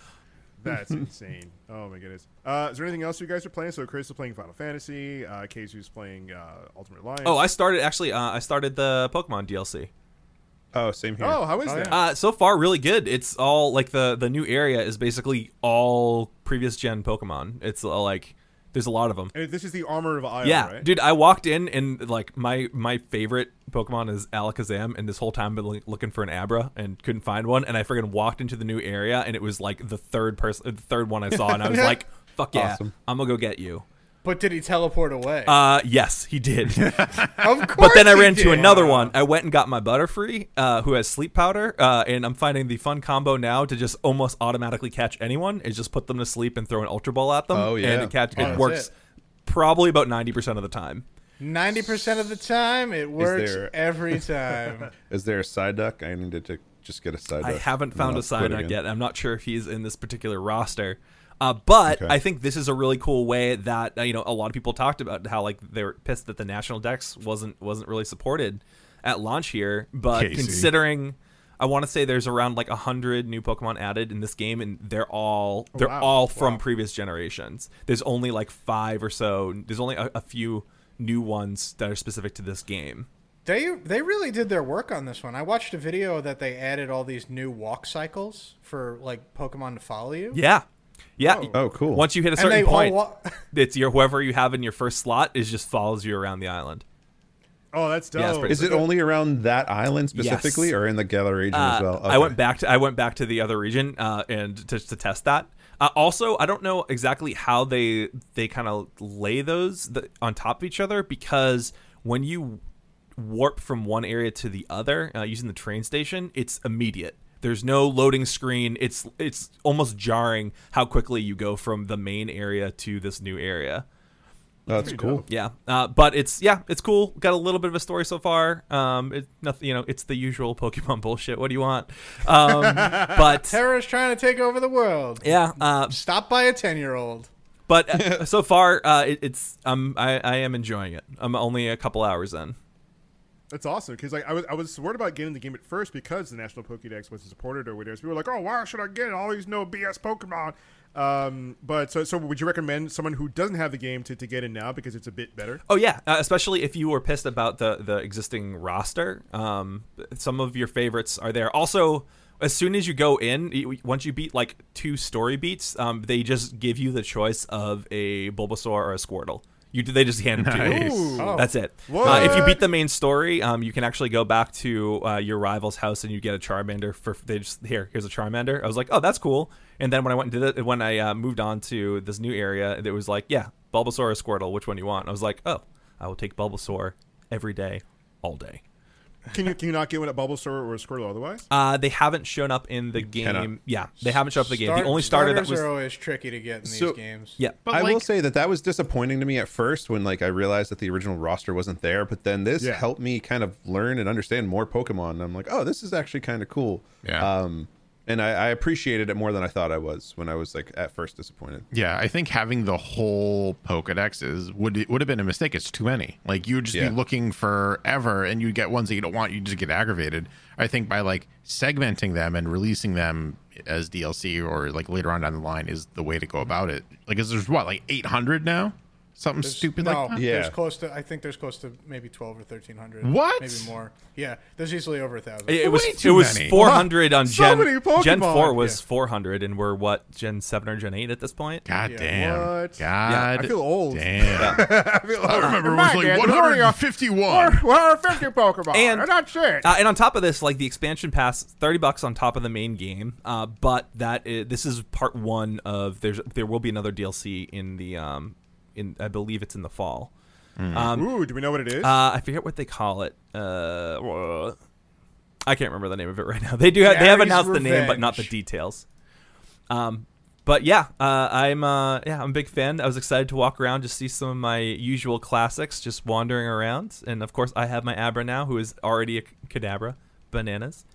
That's insane. Oh my goodness. Uh, is there anything else you guys are playing? So Chris is playing Final Fantasy. Uh, Keizu's playing uh, Ultimate Alliance. oh, I started actually. Uh, I started the Pokemon DLC. Oh, same here. Oh, how is Oh, that? yeah. Uh, so far, really good. It's all like the the new area is basically all previous gen Pokemon. It's uh, like there's a lot of them. And this is the Armor of Isle, Yeah, right? dude, I walked in and like my my favorite Pokemon is Alakazam, and this whole time I've been looking for an Abra and couldn't find one, and I freaking walked into the new area, and it was like the third person, the third one I saw, and I was like, "Fuck yeah, Awesome. I'm gonna go get you." But did he teleport away? Uh, yes, he did. of course. But then I ran into another one. I went and got my Butterfree, uh, who has sleep powder, uh, and I'm finding the fun combo now to just almost automatically catch anyone. Is just put them to sleep and throw an Ultra Ball at them. Oh, yeah. and it, catch, Oh, it works it. probably about ninety percent of the time. Ninety percent of the time, it works there- every time. Is there a Psyduck? I needed to just get a Psyduck. I haven't found a Psyduck yet. I'm not sure if he's in this particular roster. Uh, but Okay. I think this is a really cool way that uh, you know a lot of people talked about how like they were pissed that the national dex wasn't wasn't really supported at launch here. But Casey. considering, I want to say there's around like a hundred new Pokemon added in this game, and they're all they're wow. all from Wow. previous generations. There's only like five or so. There's only a, a few new ones that are specific to this game. They they really did their work on this one. I watched a video that they added all these new walk cycles for like Pokemon to follow you. Yeah. Yeah. Oh, cool. Once you hit a certain point, wa- it's your whoever you have in your first slot is just follows you around the island. Oh, that's dope. Yeah, it's pretty Is it only around that island specifically, Yes. or in the Galar region Uh, as well? I went back to I went back to the other region uh, and to, to test that. Uh, also, I don't know exactly how they they kind of lay those the, on top of each other because when you warp from one area to the other uh, using the train station, it's immediate. There's no loading screen. It's it's almost jarring how quickly you go from the main area to this new area. That's cool. Yeah, uh, but it's yeah, it's cool. Got a little bit of a story so far. Um, it's nothing, you know, it's the usual Pokemon bullshit. What do you want? Um, but Terror's trying to take over the world. yeah, uh, Stop by a ten year old. but uh, so far, uh, it, it's um, I, I am enjoying it. I'm only a couple hours in. That's awesome because like I was I was worried about getting the game at first because the National Pokédex wasn't supported or whatever. So people were like, "Oh, why should I get all these no BS Pokemon?" Um, but so so would you recommend someone who doesn't have the game to, to get in now because it's a bit better? Oh yeah, uh, especially if you were pissed about the the existing roster. Um, some of your favorites are there. Also, as soon as you go in, once you beat like two story beats, um, they just give you the choice of a Bulbasaur or a Squirtle. You they just hand them to you. Ooh. Oh. That's it. Uh, if you beat the main story, um, you can actually go back to uh, your rival's house and you get a Charmander for they just here. Here's a Charmander. I was like, oh, that's cool. And then when I went and did it, when I uh, moved on to this new area, it was like, yeah, Bulbasaur or Squirtle, which one do you want? I was like, oh, I will take Bulbasaur every day, all day. Can you can you not get one at Bulbasaur or Squirtle otherwise? Uh, they haven't shown up in the game. cannot. Yeah, they haven't shown up in the game. Start- the only starter that starters was are always tricky to get in these games. yeah. But I like, will say that that was disappointing to me at first when like I realized that the original roster wasn't there, but then this Yeah. helped me kind of learn and understand more Pokemon. And I'm like, oh, this is actually kind of cool. Yeah. Um, and I, I appreciated it more than I thought I was when I was like at first disappointed. Yeah, I think having the whole Pokedex is would it would have been a mistake. It's too many. Like you would just Yeah. be looking forever, and you'd get ones that you don't want. You just get aggravated. I think by like segmenting them and releasing them as DLC or like later on down the line is the way to go about it. Like, is there's what like 800 now? Something There's- stupid no, like that. Yeah. There's close to. I think there's close to maybe twelve or thirteen hundred. What? Maybe more. Yeah. There's easily over a thousand. It, it was Way it was many. 400 on So Gen many Pokemon. Gen 4 was Yeah. 400 and we're what Gen 7 or Gen 8 at this point? God Yeah. damn. What? God. I feel old. Damn. I, feel I remember it was My like dad, there's only a- 151. Well, 50 Pokemon. And- And that's it. Uh, and on top of this, like the expansion pass, thirty bucks on top of the main game. Uh, but that is, this is part one of there's there will be another DLC in the um in I believe it's in the fall. Um, Ooh, do we know what it is? uh, I forget what they call it. Uh, I can't remember the name of it right now. They do have, they have Gary's announced the name, but not the details. Um, but yeah, uh, I'm uh, yeah I'm a big fan. I was excited to walk around, just see some of my usual classics, just wandering around, and of course I have my Abra now, who is already a Kadabra, bananas.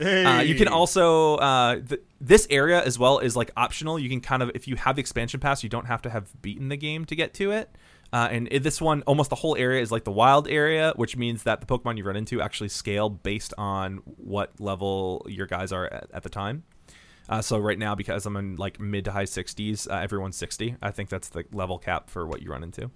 Hey. Uh, you can also uh, th- this area as well is like optional. You can kind of if you have the expansion pass, you don't have to have beaten the game to get to it. Uh, and i- this one, almost the whole area is like the wild area, which means that the Pokemon you run into actually scale based on what level your guys are at, at the time. Uh, so right now, because I'm in like mid to high 60s, uh, everyone's 60. I think that's the level cap for what you run into.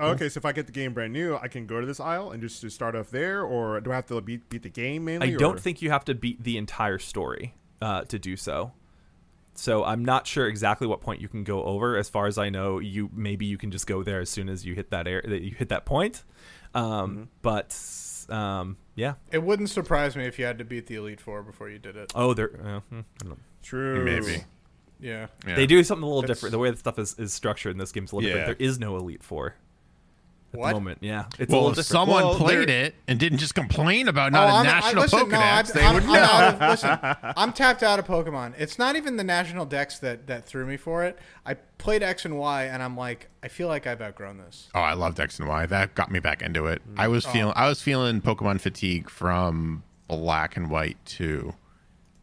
Oh, okay, so if I get the game brand new, I can go to this isle and just, just start off there, or do I have to beat, beat the game mainly? I don't or- think you have to beat the entire story uh, to do so. So I'm not sure exactly what point you can go over. As far as I know, you maybe you can just go there as soon as you hit that air that you hit that point. Um, But um, yeah. It wouldn't surprise me if you had to beat the Elite Four before you did it. Oh, they're uh, hmm, I don't know. True. Maybe. Yeah. Yeah. they do something a little That's- different. The way the stuff is, is structured in this game is a little Yeah. different. There is no Elite Four at What? the moment. Yeah, it's Well, if someone Well, played it and didn't just complain about not Oh, a I'm, national I, listen, no, I'm, they I'm, would I'm know. out of, listen, I'm tapped out of Pokemon. It's not even the national dex that, that threw me for it. I played X and Y, and I'm like, I feel like I've outgrown this. Oh, I loved X and Y. That got me back into it. Mm. I was oh. feeling I was feeling Pokemon fatigue from Black and White too,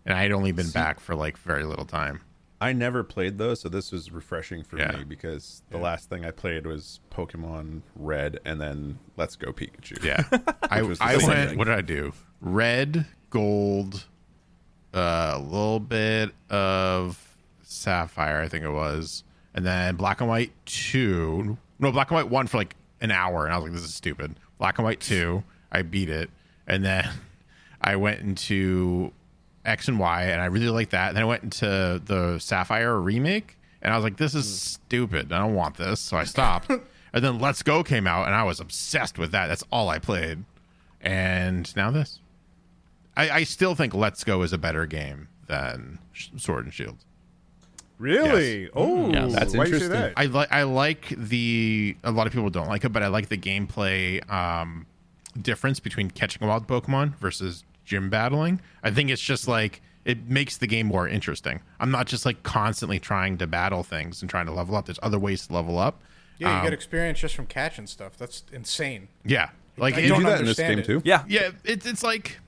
and I had only been back for like very little time. I never played those, so this was refreshing for Yeah. me because the last thing I played was Pokemon Red and then Let's Go Pikachu. Yeah, I, was I went. thing. What did I do? Red, gold, uh, a little bit of sapphire, I think it was, and then black and white two. No, black and white one for like an hour, and I was like, "This is stupid." Black and white two, I beat it, and then I went into X and Y, and I really liked that. And then I went into the Sapphire remake, and I was like, "This is stupid. I don't want this," so I stopped. and then Let's Go came out, and I was obsessed with that. That's all I played, and now this. I, I still think Let's Go is a better game than Sh- Sword and Shield. Really? Oh, Yes. That's why do you say interesting. that? I like I like the a lot of people don't like it, but I like the gameplay um, difference between catching a wild Pokemon versus gym battling. I think it's just like it makes the game more interesting. I'm not just like constantly trying to battle things and trying to level up. There's other ways to level up. Yeah, you Um, get experience just from catching stuff. That's insane. Yeah, like I it- You don't do that in this game it. too? yeah, yeah, it's it's like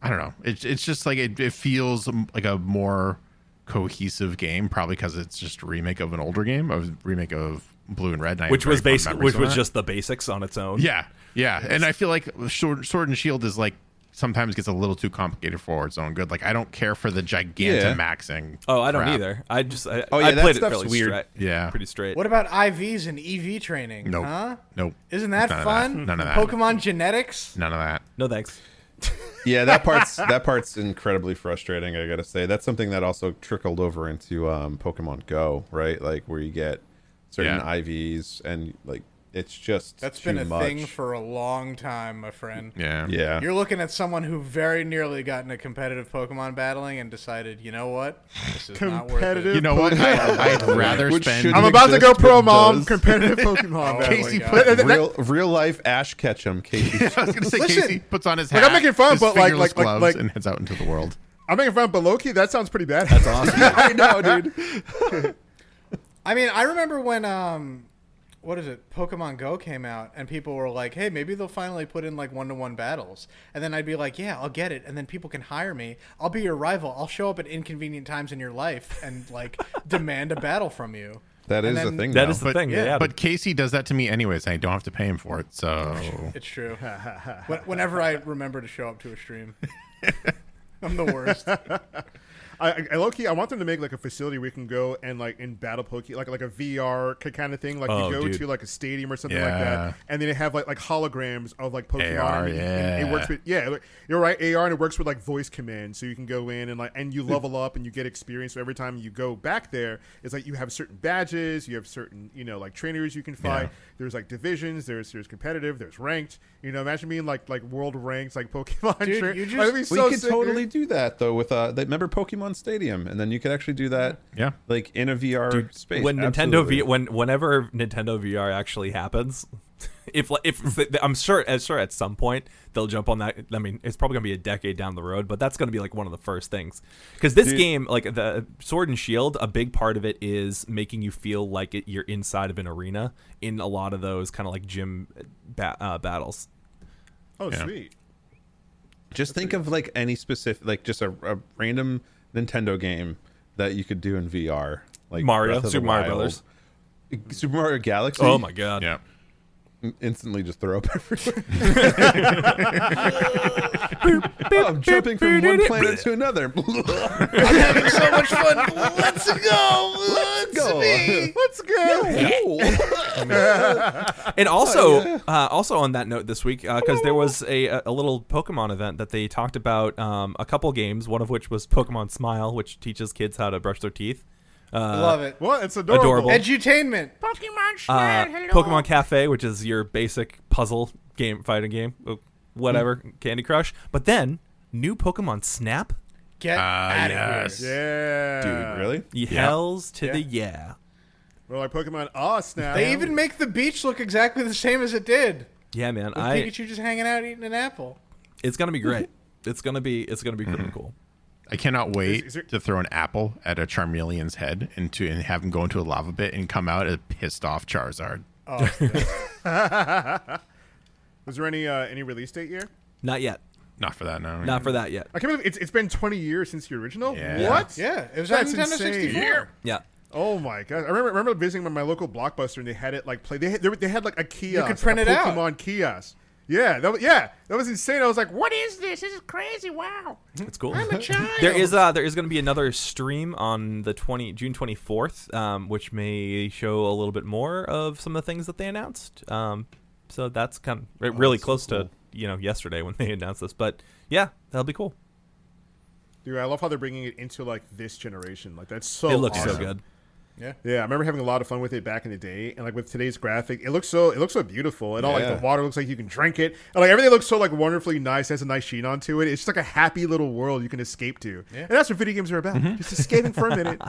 I don't know. It's it's just like it, it feels like a more cohesive game, probably because it's just a remake of an older game, a remake of Blue and Red, and which was basic, which was that. just the basics on its own. yeah, yeah. And I feel like Sword, Sword and Shield is like sometimes gets a little too complicated for its own good. Like I don't care for the Gigantamaxing. Oh, I don't crap. either. I just I, Oh, yeah, I that played it stuff's fairly weird. straight. Yeah. pretty straight. What about IVs and EV training? Nope. Huh? Nope. Isn't that None of fun? None of that. Pokemon genetics? None of that. No thanks. Yeah, that part's that part's incredibly frustrating. I gotta say, that's something that also trickled over into um, Pokemon Go, right? Like where you get certain Yeah. IVs and like it's just That's too been a much. thing for a long time, my friend. Yeah. yeah. You're looking at someone who very nearly got into competitive Pokemon battling and decided, you know what, this is not worth Competitive it. You know what? I, I'd rather spend. I'm about to go pro mom does. competitive Pokemon. Oh. Casey my put- God. That- that- real real life Ash Ketchum. Casey. I was gonna say Listen, Casey puts on his like, I'm making fun, his but, like- like- like- gloves, like- and heads out into the world. I'm making fun, but Loki, that sounds pretty bad. That's awesome. I know, dude. I mean, I remember when um, what is it? Pokemon Go came out, and people were like, "Hey, maybe they'll finally put in like one-to-one battles." And then I'd be like, "Yeah, I'll get it." And then people can hire me. I'll be your rival. I'll show up at inconvenient times in your life and like demand a battle from you. That And is a then- thing. That now. is the But, thing. yeah, Yeah, but Casey does that to me anyways. and I don't have to pay him for it. So It's true. Whenever I remember to show up to a stream, I'm the worst. I, I low key, I want them to make like a facility where you can go and like in battle Poke, like like a VR kind of thing. Like Oh, you go dude. to like a stadium or something like that, and then they have like like holograms of like Pokemon. AR, and, and it yeah. works with yeah, you're right, AR, and it works with like voice commands, so you can go in and like and you level up and you get experience. So every time you go back there, it's like you have certain badges, you have certain you know like trainers you can fight. Yeah. There's like divisions, there's there's competitive, there's ranked. You know, imagine being like like world ranked like Pokemon. Dude, tra- you just- that'd be we so could sick, totally dude. do that though with uh they- remember Pokemon Stadium and then you could actually do that Yeah. like in a VR space. when Nintendo Absolutely. V when whenever Nintendo VR actually happens, if if, if I'm sure as sure at some point they'll jump on that. I mean, it's probably gonna be a decade down the road, but that's gonna be like one of the first things because this Dude. game, like the Sword and Shield, a big part of it is making you feel like it, you're inside of an arena in a lot of those kind of like gym ba- uh, battles. Oh, Yeah. sweet. just think of like any specific like just a, a random Nintendo game that you could do in VR. Like Mario, Breath of the Super Mario Brothers. Super Mario Galaxy. Oh my god! yeah. Instantly just throw up everywhere. Oh, I'm jumping from one planet to another. I'm having so much fun. Let's go. Let's go. Let's go. And also, uh, also on that note, this week because there was a a little Pokemon event that they talked about um, a couple games. One of which was Pokemon Smile, which teaches kids how to brush their teeth. Uh, Love it. What? It's adorable. Adorable. Edutainment. uh, Pokemon Cafe, which is your basic puzzle game, fighting game, uh, whatever, Candy Crush. But then new Pokemon Snap, Get Ah, out yes. of here. Yeah. Dude, really? hells to Yeah. the yeah. Well, like Pokemon Ah Snap. They even make the beach look exactly the same as it did. Yeah, man, With I Pikachu just hanging out eating an apple. it's gonna be great. It's gonna be it's gonna be pretty cool. I cannot wait is there- to throw an apple at a Charmeleon's head and to and have him go into a lava pit and come out a pissed off Charizard. Oh, Was there any uh, any release date year? Not yet. Not for that, no. Not for that yet. I can't believe it's, it's been 20 years since the original. Yeah. What? yeah, it was That's on Nintendo insane. 64. Yeah. Oh my god! I remember remember visiting my, my local blockbuster and they had it like play. They had, they, had like a kiosk. You could print like it a out. Pokemon kiosk. Yeah, that was, yeah, that was insane. I was like, "What is this? This is crazy! Wow!" It's cool. I'm a child. There is uh there is going to be another stream on the 20 June 24th um which may show a little bit more of some of the things that they announced. Um so that's kind of really that's so close to, you know, yesterday when they announced this, but yeah, that'll be cool. Dude, I love how they're bringing it into like this generation. Like that's so. it looks so good. Yeah. Yeah, I remember having a lot of fun with it back in the day, and like with today's graphic, it looks so it looks so beautiful, and all like the water looks like you can drink it, and like everything looks so like wonderfully nice, has a nice sheen onto it. It's just like a happy little world you can escape to, Yeah. and that's what video games are about. Mm-hmm. Just escaping for a minute,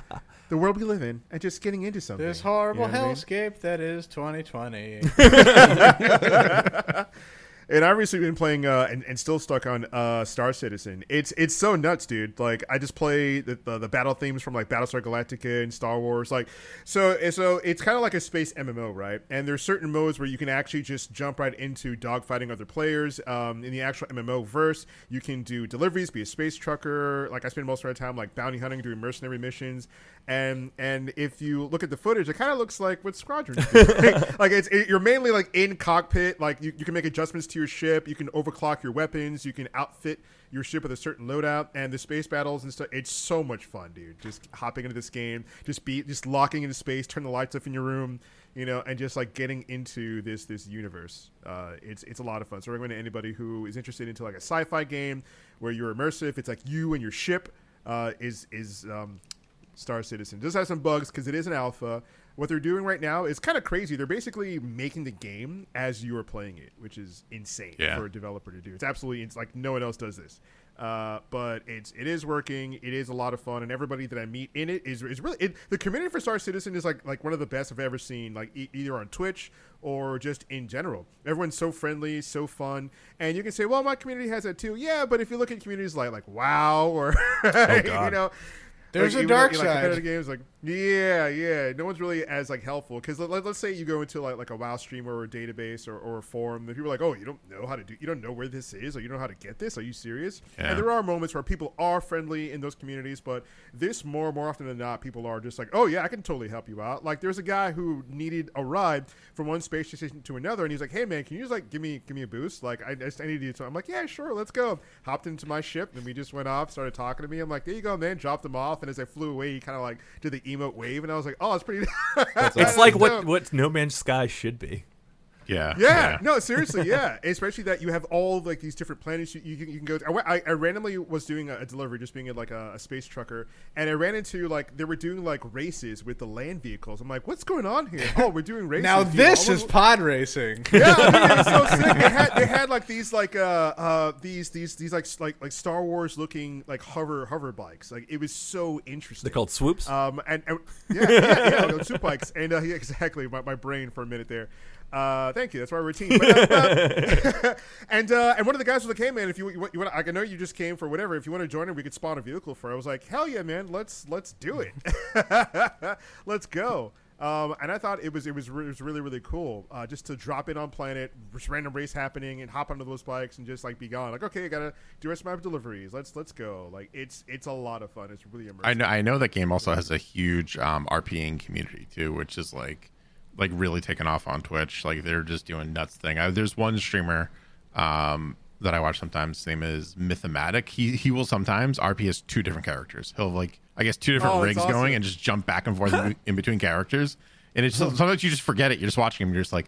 the world we live in, and just getting into something. This horrible You know what I mean? hellscape that is 2020. And I've recently been playing uh, and, and still stuck on uh, Star Citizen. It's it's so nuts, dude. Like I just play the, the, the battle themes from like Battlestar Galactica and Star Wars. Like so so it's kind of like a space MMO, right? And there's certain modes where you can actually just jump right into dogfighting other players. Um, in the actual MMO verse, you can do deliveries, be a space trucker. Like I spend most of my time like bounty hunting, doing mercenary missions. And and if you look at the footage, it kind of looks like what Squadron. right? like it's it, you're mainly like in cockpit. Like you, you can make adjustments to your ship. You can overclock your weapons. You can outfit your ship with a certain loadout. And the space battles and stuff. It's so much fun, dude. Just hopping into this game, just be just locking into space, turn the lights off in your room, you know, and just like getting into this this universe. Uh, it's it's a lot of fun. So I recommend to anybody who is interested into like a sci-fi game where you're immersive. It's like you and your ship uh, is is um, Star Citizen. It does have some bugs because it is an alpha. What they're doing right now is kind of crazy. They're basically making the game as you are playing it, which is insane Yeah. for a developer to do. It's absolutely it's like no one else does this. Uh, but it's it is working. It is a lot of fun, and everybody that I meet in it is is really it, the community for Star Citizen is like like one of the best I've ever seen. Like e- either on Twitch or just in general. Everyone's so friendly, so fun, and you can say, "Well, my community has that too." Yeah, but if you look at communities like like WoW or you know. There's like, a even, dark like, side. competitive games like yeah yeah. No one's really as like helpful. Because let, us say you go into like like a wow streamer or a database or, or a forum and people are like oh you don't know how to do you don't know where this is or you don't know how to get this? Are you serious? Yeah. and there are moments where people are friendly in those communities but this more more often than not people are just like oh yeah i can totally help you out. Like there's a guy who needed a ride from one space station to another and he's like hey man can you just like give me give me a boost? Like i, I just I need you to i'm like yeah sure let's go. Hopped into my ship and we just went off started talking to me. I'm like there you go man dropped him off and as i flew away he kind of like did the emote wave and i was like oh it's pretty It's like what what No Man's Sky should be. Yeah. Yeah, no, seriously, yeah. Especially that you have all like these different planets you, you, can, you can go. To. I, I, I randomly was doing a, a delivery, just being like a, a space trucker, and I ran into like they were doing like races with the land vehicles. I'm like, what's going on here? Oh, we're doing races. Now this is of- pod racing. yeah, I mean, so sick. They had they had like these like uh uh these these these like like like Star Wars looking like hover hover bikes. Like it was so interesting. They're called swoops. Um, and, and yeah, yeah, yeah, like two bikes, and uh, yeah, exactly. My, my brain for a minute there. Uh, thank you. That's my routine. But, uh, and uh, and one of the guys was like, "Hey man, if you you want, you want, I know you just came for whatever. If you want to join, it, we could spawn a vehicle for." it." I was like, "Hell yeah, man! Let's let's do it. let's go." Um, and I thought it was it was, re- it was really really cool uh, just to drop in on planet, just random race happening, and hop onto those bikes and just like be gone. Like, okay, I gotta do rest of my deliveries. Let's let's go. Like, it's it's a lot of fun. It's really immersive. I know. I know that game also has a huge um, RPing community too, which is like, like really taken off on Twitch. Like they're just doing nuts thing. I, there's one streamer um, that I watch sometimes. His name is Mythomatic. He he will sometimes RP as two different characters. He'll have, like I guess two different Oh, rigs awesome. going and just jump back and forth in, in between characters. And it's sometimes you just forget it. You're just watching him. You're just like,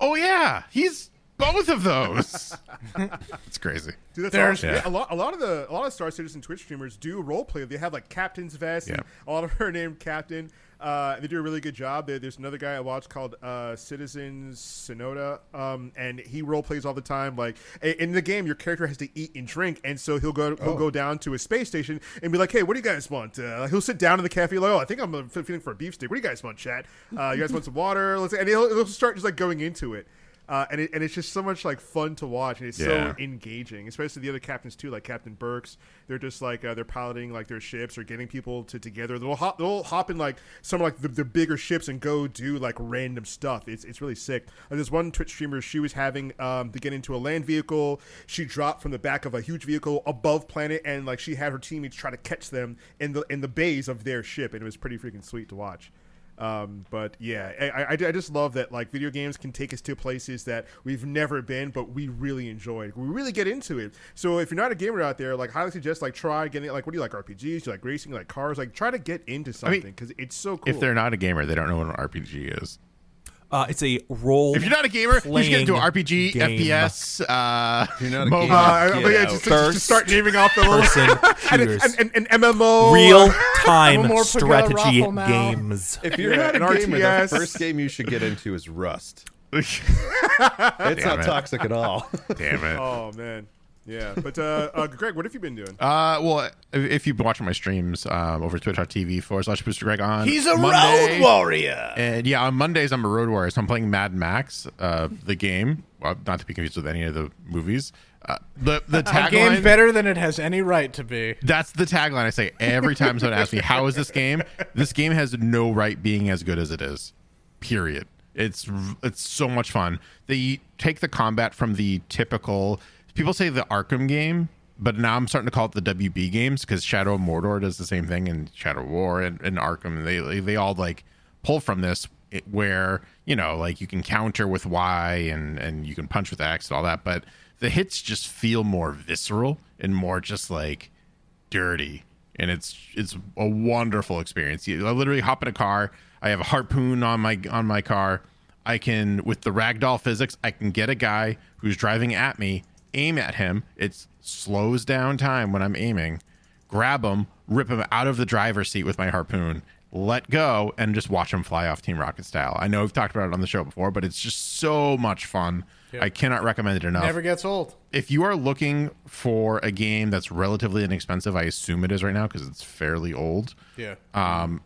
oh yeah, he's both of those. it's crazy. Dude, that's There's- awesome. Yeah. Yeah, a lot, a lot of the, a lot of Star Citizen Twitch streamers do role play. They have like captain's vest. And Yeah. a lot of her named Captain. Uh, they do a really good job. There, there's another guy I watch called uh, Citizen Sonoda, um, and he role plays all the time. Like in the game, your character has to eat and drink, and so he'll go he'll go down to a space station and be like, "Hey, what do you guys want?" Uh, he'll sit down in the cafe, like, "Oh, I think I'm uh, feeling for a beef steak. What do you guys want, chat? Uh, you guys want some water?" Let's and he'll, he'll start just like going into it. Uh, and, it, and it's just so much like fun to watch, and it's Yeah. so engaging, especially the other captains too, like Captain Burks. They're just like uh, they're piloting like their ships or getting people to together. They'll hop, they'll hop in like some like the, the bigger ships and go do like random stuff. It's it's really sick. Uh, there's one Twitch streamer. She was having um, to get into a land vehicle. She dropped from the back of a huge vehicle above planet, and like she had her teammates try to catch them in the in the bays of their ship, and it was pretty freaking sweet to watch. Um, but yeah, I, I, I just love that like video games can take us to places that we've never been, but we really enjoy. We really get into it. So if you're not a gamer out there, like highly suggest like try getting like what do you like RPGs? Do you like racing? You like cars? Like try to get into something because it's so cool. If they're not a gamer, they don't know what an RPG is. Uh, it's a role. If you're not a gamer, you should get into playing RPG, game. FPS, uh, You're not a MOBA. uh, but yeah, out. just, just- just start naming off the little person and, shooters. and, and, and MMO real time I'm a more strategy Pagella Raffle now. games. If you're Yeah, not a an gamer, RTS. the first game you should get into is Rust. It's Damn not it. toxic at all. Damn it. Oh man, yeah. But uh, uh, Greg, what have you been doing? Uh, well, if, if you've been watching my streams um, over twitch.tv forward slash Booster Greg on He's a Monday, road warrior. And yeah, on Mondays I'm a road warrior, so I'm playing Mad Max, uh, the game. Well, not to be confused with any of the movies. Uh, the the A game tagline. better than it has any right to be. That's the tagline I say every time someone asks me, "How is this game?" This game has no right being as good as it is. Period. It's it's so much fun. They take the combat from the typical. People say the Arkham game, but now I'm starting to call it the WB games because Shadow of Mordor does the same thing, and Shadow of War and, and Arkham. They they all like pull from this eh, where you know like you can counter with Y and and you can punch with X and all that, but the hits just feel more visceral and more just like dirty. And it's it's a wonderful experience. You I literally hop in a car i have a harpoon on my on my car. I can with the ragdoll physics i can get a guy who's driving at me aim at him it slows down time when i'm aiming grab him, rip him out of the driver's seat with my harpoon, let go, and just watch him fly off Team Rocket style. I know we've talked about it on the show before, but it's just so much fun. I cannot recommend it enough. Never gets old. if you are looking for a game that's relatively inexpensive, I assume it is right now because it's fairly old. Yeah. Um,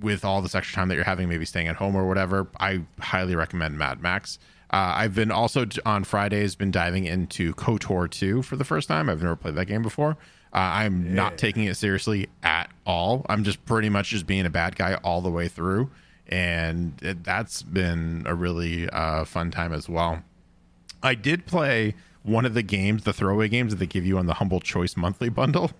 With all this extra time that you're having, maybe staying at home or whatever, I highly recommend Mad Max. Uh, I've been also on Fridays been diving into KOTOR 2 for the first time. I've never played that game before. Uh, I'm not taking it seriously at all. I'm just pretty much just being a bad guy all the way through, and it, that's been a really uh, fun time as well. I did play one of the games, the throwaway games that they give you on the Humble Choice monthly bundle,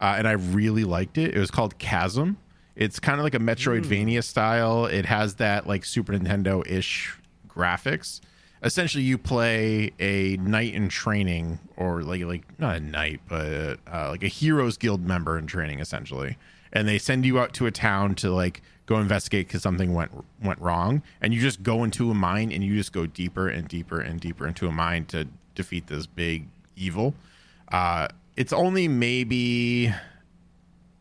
uh, and I really liked it. It was called Chasm. It's kind of like a Metroidvania style. It has that like Super Nintendo ish graphics. Essentially, you play a knight in training, or like like not a knight, but uh, like a heroes guild member in training, essentially. And they send you out to a town to like go investigate because something went went wrong, and you just go into a mine and you just go deeper and deeper and deeper into a mine to defeat this big evil. Uh, it's only maybe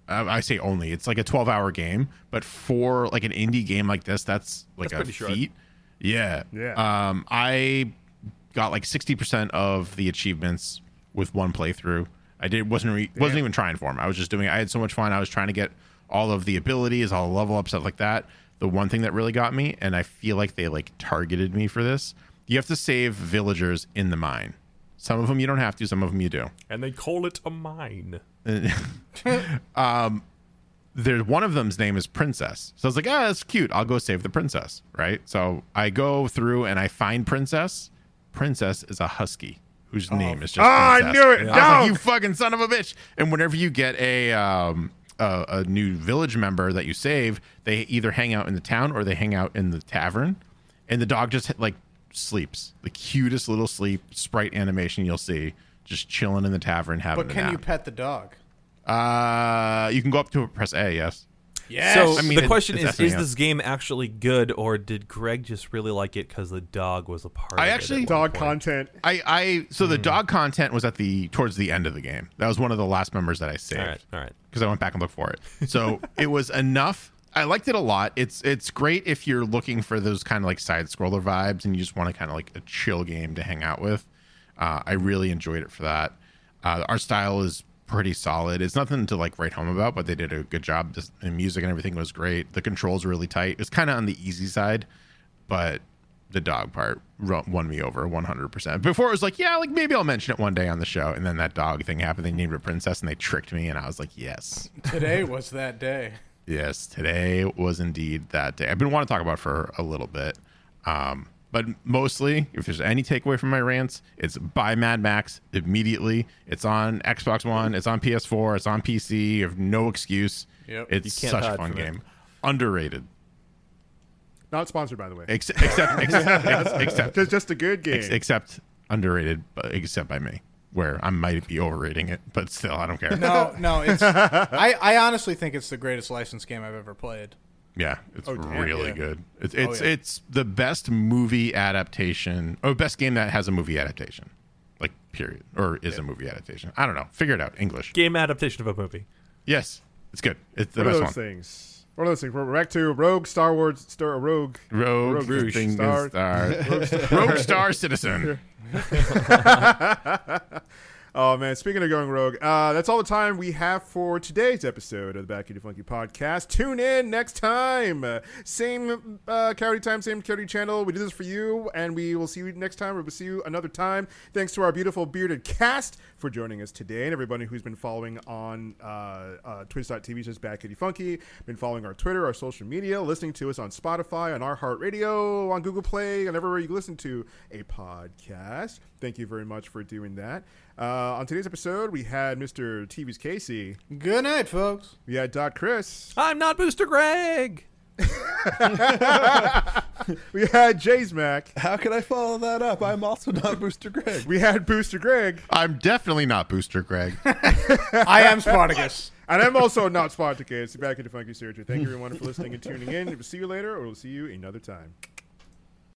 uh, I say only. It's like a 12 hour game, but for like an indie game like this, that's like That's a pretty short. Yeah. Yeah. Um, I got like 60% of the achievements with one playthrough. I did wasn't re- wasn't even trying for them. I was just doing. I had so much fun. I was trying to get all of the abilities, all the level up stuff like that. The one thing that really got me, and I feel like they like targeted me for this. You have to save villagers in the mine. Some of them you don't have to. Some of them you do. And they call it a mine. there's one of them's name is Princess. So I was like, ah, that's cute. I'll go save the princess, right? So I go through and I find Princess. Princess is a husky whose name is just. Ah, I knew it. I was like, you fucking son of a bitch! And whenever you get a um a, a new village member that you save, they either hang out in the town or they hang out in the tavern, and the dog just like sleeps. The cutest little sleep sprite animation you'll see, just chilling in the tavern having. But a can you pet the dog? Uh, you can go up to it, press A. Yes. Yes. So I mean, the it- question it's is: Is SNES. this game actually good, or did Greg just really like it because the dog was a part? I of actually- it at one Dog point? content. I, I so Hmm. the dog content was at the towards the end of the game. That was one of the last members that I All right, saved all right. because I went back and looked for it. So it was enough. I liked it a lot. It's it's great if you're looking for those kind of like side scroller vibes and you just want to kind of like a chill game to hang out with. Uh, I really enjoyed it for that. Uh, our style is pretty solid. It's nothing to like write home about, but they did a good job. Just, the music and everything was great. The controls were really tight. It's kind of on the easy side, but the dog part won me over 100%. Before it was like, yeah, like maybe I'll mention it one day on the show. And then that dog thing happened. They named it Princess and they tricked me. And I was like, yes, Today was that day. yes, today was indeed that day. I've been wanting to talk about it for a little bit. Um, but mostly, if there's any takeaway from my rants, it's buy Mad Max immediately. It's on Xbox One, it's on PS4, it's on PC. You have no excuse. Yep. It's such a fun from it. game. Underrated. Not sponsored, by the way. Ex- except, except, ex- except, Just, just a good game. Ex- except underrated, but except by me, where I might be overrating it, but still, I don't care. No, no, it's. I, I honestly think it's the greatest licensed game I've ever played. Yeah, it's Oh, damn, really yeah. good. It's oh, it's yeah. it's the best movie adaptation, or best game that has a movie adaptation, like period, or is a movie adaptation. I don't know. Figure it out. English. Game adaptation of a movie. Yes, it's good. It's the What are best those one. things? What are those things? We're back to Rogue, Star Wars, Star Rogue. Rogue, Rogue thing Star. Star. Rogue Star Citizen. Oh man, speaking of going rogue, uh, that's all the time we have for today's episode of the Back Kitty Funky podcast. Tune in next time, same uh, Coyote time, same Coyote channel. We do this for you, and we will see you next time. We'll see you another time. Thanks to our beautiful bearded cast for joining us today, and everybody who's been following on uh, uh, Twitch.tv says Back Kitty Funky, been following our Twitter, our social media, listening to us on Spotify, on iHeartRadio, on Google Play, and everywhere you listen to a podcast. Thank you very much for doing that. Uh, on today's episode, we had Mr. TV's Casey. Good night, folks. We had Dot Chris. I'm not Booster Greg. We had Jay's Mac. How can I follow that up? I'm also not Booster Greg. We had Booster Greg. I'm definitely not Booster Greg. I am Spartacus. And I'm also not Spartacus. Back into Funky Surgery. Thank you everyone for listening and tuning in. We'll see you later, or we'll see you another time.